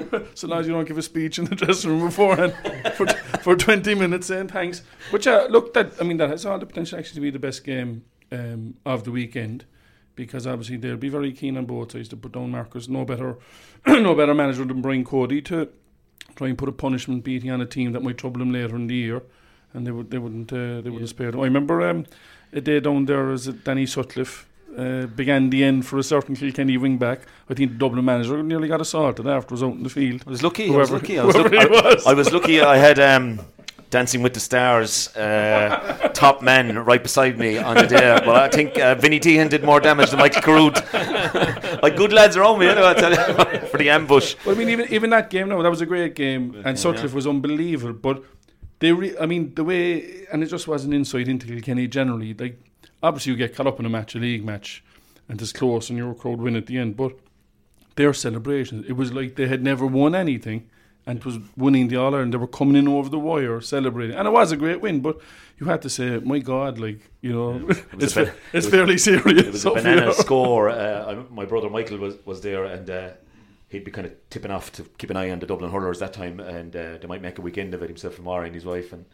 so long as you don't give a speech in the dressing room beforehand for, for 20 minutes saying thanks. But yeah, look, that I mean, that has all the potential actually to be the best game um, of the weekend because obviously they'll be very keen on both sides to put down markers. No better, no better manager than Brian Cody to try and put a punishment beating on a team that might trouble him later in the year, and they would they wouldn't uh, they wouldn't spare them. I remember um, a day down there as Danny Sutcliffe. Uh, began the end for a certain Kilkenny wing back. I think the Dublin manager nearly got assaulted after was out in the field. I was lucky. Whoever- I was lucky. I was, lucky. was. I, was lucky. I had um, Dancing with the Stars uh, top men right beside me on the day. Well, I think uh, Vinny Tehan did more damage than Michael Carruth. like good lads around me, you know, I tell you, for the ambush. Well, I mean, even even that game, no, that was a great game, and Sutcliffe was unbelievable. But they, re- I mean, the way, and it just was an insight into Kilkenny generally. Like, obviously, you get caught up in a match, a league match, and it's close, and your crowd win at the end. But their celebrations, it was like they had never won anything, and it was winning the All Ireland. They were coming in over the wire, celebrating, and it was a great win. But you had to say, "My God!" Like you know, It it's fa- ba- it's it was- fairly serious. It was a banana score. Uh, I- my brother Michael was, was there, and uh, he'd be kind of tipping off to keep an eye on the Dublin hurlers that time, and uh, they might make a weekend of it himself and Mara and his wife. And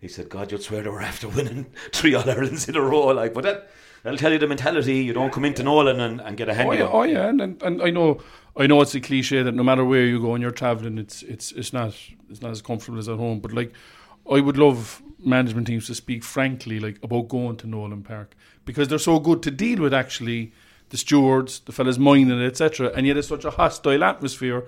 he said, "God, you'd swear they were after winning three All Irelands in a row." Like, but that that'll tell you the mentality. You don't come into Nowlan and, and get a hand. Oh yeah, oh yeah, and, and and I know, I know it's a cliche that no matter where you go and you're traveling, it's it's it's not it's not as comfortable as at home. But like, I would love management teams to speak frankly, like about going to Nowlan Park because they're so good to deal with. Actually, the stewards, the fellas mining it, etc. And yet it's such a hostile atmosphere.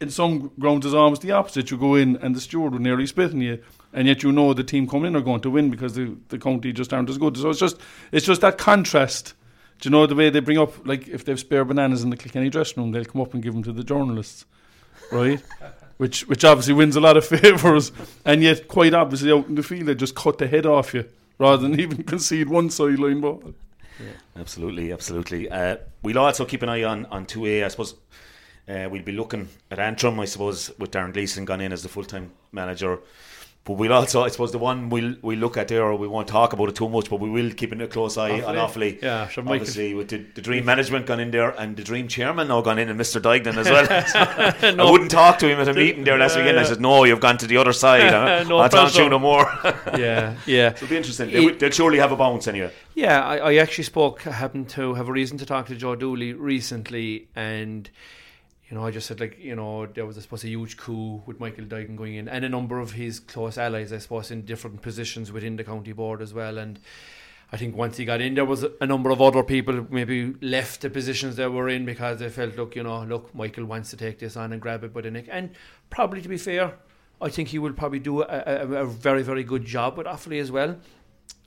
In some grounds, it's almost the opposite. You go in and the steward would nearly spit on you, and yet you know the team coming in are going to win because the, the county just aren't as good. So it's just it's just that contrast. Do you know the way they bring up like if they've spare bananas in the Kilkenny dressing room, they'll come up and give them to the journalists, right? which which obviously wins a lot of favours, and yet quite obviously out in the field they just cut the head off you rather than even concede one sideline ball. Absolutely, absolutely. Uh, we'll also keep an eye on on two A. I suppose uh, we'll be looking at Antrim. I suppose with Darren Gleeson gone in as the full time manager. But we'll also, I suppose, the one we'll we look at there, or we won't talk about it too much, but we will keep a close eye on Offaly. Offaly. Yeah, sure, Michael. obviously with the, the dream management gone in there and the dream chairman now gone in and Mr. Duignan as well. I wouldn't talk to him at a meeting there last Yeah, weekend. I said, "No, you've gone to the other side. Huh? No I'll talk to you no more." yeah, yeah. It'll be interesting. They, will- they'll surely have a bounce anyway. Yeah, I, I actually spoke. I happened to have a reason to talk to Joe Dooley recently, and you know, I just said like, you know, there was I suppose a huge coup with Michael Duignan going in, and a number of his close allies, I suppose, in different positions within the county board as well, and. I think once he got in, there was a, a number of other people maybe left the positions they were in because they felt, look, you know, look, Michael wants to take this on and grab it by the neck. And probably to be fair, I think he will probably do a, a, a very, very good job with Offaly as well.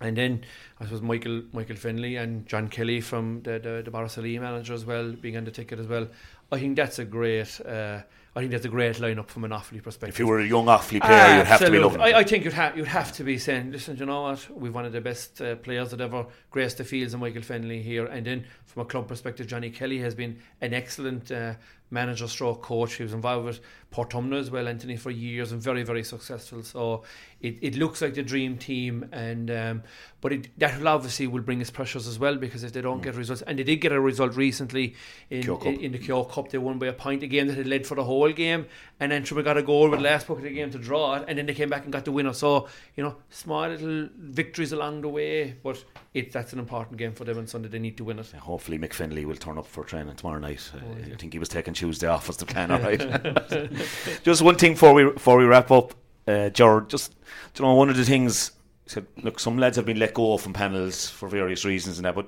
And then I suppose Michael Michael Fennelly and John Kelly from the the, the Barcelona manager as well being on the ticket as well. I think that's a great. Uh, I think that's a great lineup from an Offaly perspective. If you were a young Offaly player, you'd have to be loving it. I, I think you'd have you'd have to be saying, listen, you know what? We've one of the best uh, players that ever graced the fields, and Michael Fennelly here. And then from a club perspective, Johnny Kelly has been an excellent uh, manager, stroke coach. He was involved with Portumna as well, Anthony, for years, and very very successful. So it, it looks like the dream team, and um, but it, that will obviously will bring us pressures as well because if they don't get results, and they did get a result recently in in, in the Kehoe Cup, they won by a point, again game that had led for the whole game, and then Trump got a goal with the last puck of the game to draw it, and then they came back and got the winner. So you know, small little victories along the way, but it that's an important game for them on Sunday. They need to win it. Hopefully, McFinley will turn up for training tomorrow night. Uh, Oh, I think he was taking Tuesday off was the plan. All right. just one thing before we before we wrap up, uh, Gerard. Just you know, one of the things. Said, look, some lads have been let go from panels for various reasons and that, but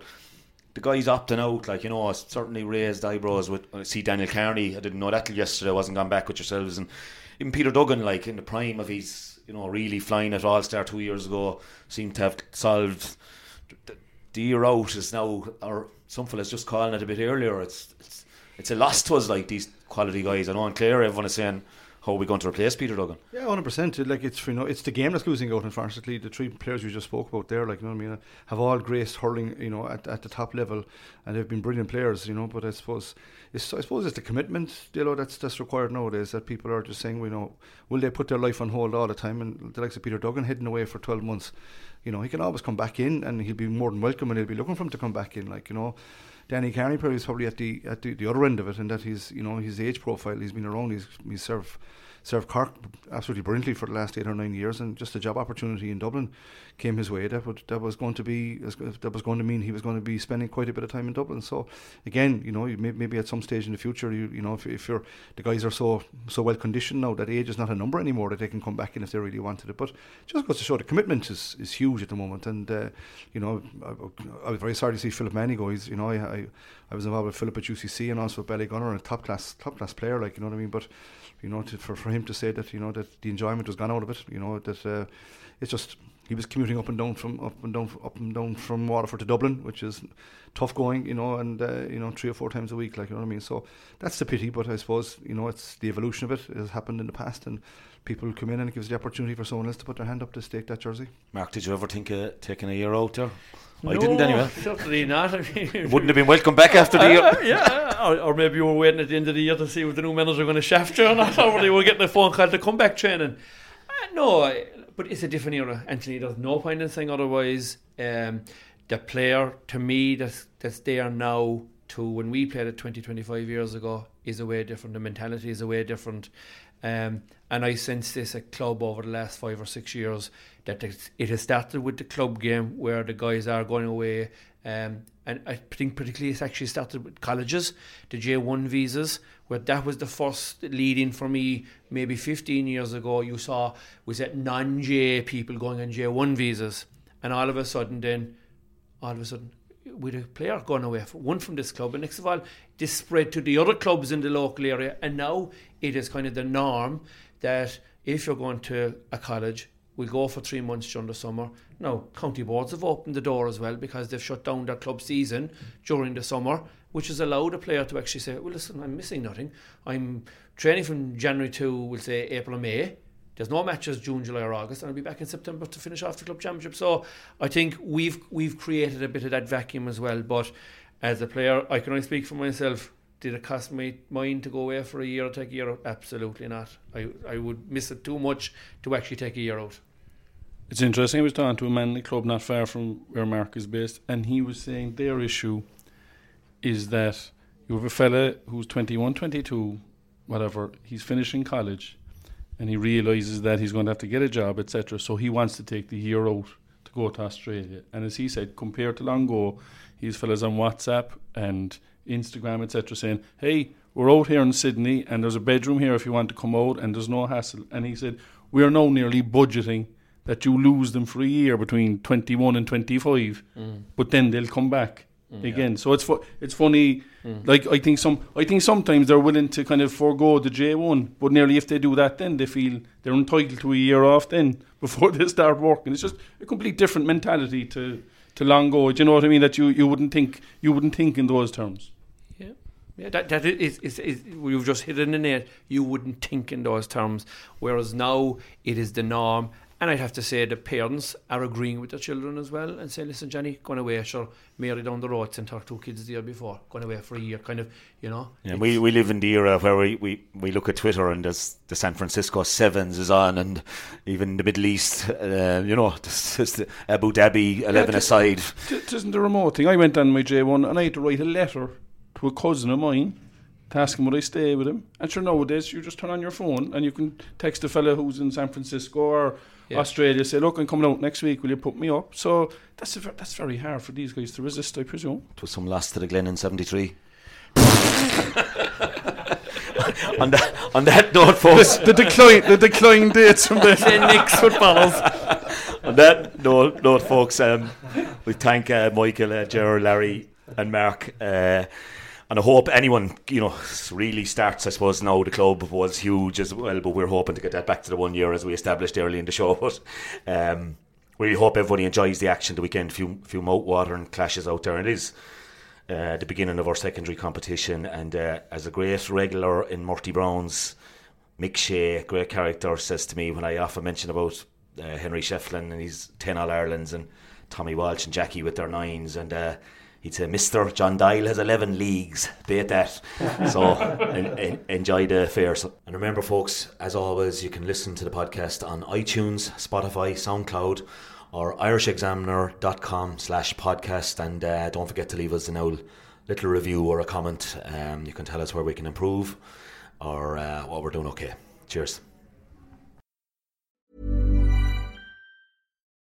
the guys opting out, like you know, it's certainly raised eyebrows. With I see Daniel Kearney, I didn't know that till yesterday. I wasn't gone back with yourselves, and even Peter Duggan, like in the prime of his, you know, really flying at All Star two years ago, seemed to have solved the, the year out is now, or some fellas just calling it a bit earlier. It's it's it's a loss to us, like these quality guys. I know in Clare, everyone is saying, "How are we going to replace Peter Duggan?" Yeah, hundred percent. Like it's you know, it's the game that's losing out. Unfortunately, the three players you just spoke about there, like you know what I mean, have all graced hurling, you know, at, at the top level, and they've been brilliant players, you know. But I suppose it's I suppose it's the commitment, you know, that's that's required nowadays. That people are just saying, you know, will they put their life on hold all the time? And the likes of Peter Duggan hidden away for twelve months, you know, he can always come back in, and he'll be more than welcome, and they'll be looking for him to come back in, like you know. Danny Kearney probably is probably at the at the, the other end of it, and that he's you know his age profile. He's been around. He's he's served served Cork absolutely brilliantly for the last eight or nine years, and just a job opportunity in Dublin came his way. That would that was going to be that was going to mean he was going to be spending quite a bit of time in Dublin. So again, you know, maybe at some stage in the future, you you know, if, if you're the guys are so so well conditioned now that age is not a number anymore that they can come back in if they really wanted it. But just goes to show the commitment is, is huge at the moment, and uh, you know, I, I was very sorry to see Philip Mahony go. He's you know, I, I I was involved with Philip at UCC and also with Ballygunner, and a top class top class player, like you know what I mean. But you know, to, for for him to say that you know that the enjoyment was gone out of it, you know that uh, it's just he was commuting up and down from up and down up and down from Waterford to Dublin, which is tough going, you know, and uh, you know three or four times a week, like you know what I mean. So that's the pity, but I suppose you know it's the evolution of it. It has happened in the past, and people come in and it gives the opportunity for someone else to put their hand up to stake that jersey. Mark, did you ever think of taking a year out there? I didn't anyway. Certainly not. I mean, Wouldn't have been welcome back after the year. Uh, yeah, or, or maybe you were waiting at the end of the year to see if the new manager going to shaft you or not, or they were getting a phone call to come back training. Uh, no, but it's a different era, Anthony. There's no point in saying otherwise. Um, the player, to me, that's, that's there now to when we played it 20, 25 years ago is a way different. The mentality is a way different. Um, and I sense this at club over the last five or six years that it has started with the club game where the guys are going away. Um, and I think particularly it's actually started with colleges, the J1 visas, where that was the first lead in for me maybe 15 years ago. You saw was it non-J people going on J1 visas, and all of a sudden then, all of a sudden with a player going away, one from this club, and next of all, this spread to the other clubs in the local area, and now it is kind of the norm that if you're going to a college, we'll go for three months during the summer. Now, county boards have opened the door as well because they've shut down their club season during the summer, which has allowed a player to actually say, well, listen, I'm missing nothing. I'm training from January to, we'll say, April or May. There's no matches June, July, or August, and I'll be back in September to finish off the club championship. So I think we've we've created a bit of that vacuum as well. But as a player, I can only speak for myself. Did it cost me mine to go away for a year or take a year out? Absolutely not. I I would miss it too much to actually take a year out. It's interesting. I was talking to a manly club not far from where Mark is based, and he was saying their issue is that you have a fella who's 21, 22, whatever, he's finishing college, and he realizes that he's going to have to get a job, etc. So he wants to take the year out to go to Australia. And as he said, compared to long ago, he's fellas on WhatsApp and Instagram, etc., saying, "Hey, we're out here in Sydney, and there's a bedroom here if you want to come out, and there's no hassle." And he said, "We are now nearly budgeting." That you lose them for a year between 21 and 25, mm. but then they'll come back mm, again. So it's fu- it's funny. Mm. Like I think some I think sometimes they're willing to kind of forego the J one, but nearly if they do that, then they feel they're entitled to a year off then before they start working. It's just a complete different mentality to to long go. Do you know what I mean? That you, you wouldn't think you wouldn't think in those terms. Yeah, yeah. That that is is, is you've just hit it in the net. You wouldn't think in those terms, whereas now it is the norm. And I'd have to say the parents are agreeing with their children as well and say, listen, Jenny, going away, sure, Mary down the road sent her two kids the year before, going away for a year, kind of, you know. Yeah, we, we live in the era where we, we, we look at Twitter and there's the San Francisco Sevens is on, and even the Middle East, uh, you know, this is the Abu Dhabi 11 t- aside. T- It isn't the remote thing. I went on my J one and I had to write a letter to a cousin of mine to ask him would I stay with him. And sure nowadays you just turn on your phone and you can text a fella who's in San Francisco or Yeah. Australia, say, Look, I'm coming out next week, will you put me up? So that's a, ver- that's very hard for these guys to resist, I presume. It was some loss to the Glen in 73. on, that, on that note, folks, the decline the decline dates from the St. Nick's footballers. on that note, note folks, um, we thank uh, Michael, uh, Gerard, Larry, and Mark. Uh, and I hope anyone, you know, really starts. I suppose now the club was huge as well, but we're hoping to get that back to the one year as we established early in the show. But um, we hope everybody enjoys the action the weekend. Few few water and clashes out there. And it is uh, the beginning of our secondary competition, and uh, as a great regular in Murty Brown's, Mick Shea, great character, says to me when I often mention about uh, Henry Shefflin and his 10 All Irelands and Tommy Walsh and Jackie with their nines, and uh, he'd say, Mr. John Doyle has 11 leagues, bait that. so en- en- enjoy the fair. And remember, folks, as always, you can listen to the podcast on iTunes, Spotify, SoundCloud, or irishexaminer.com slash podcast. And uh, don't forget to leave us an old little review or a comment. Um, you can tell us where we can improve or uh, what we're doing okay. Cheers.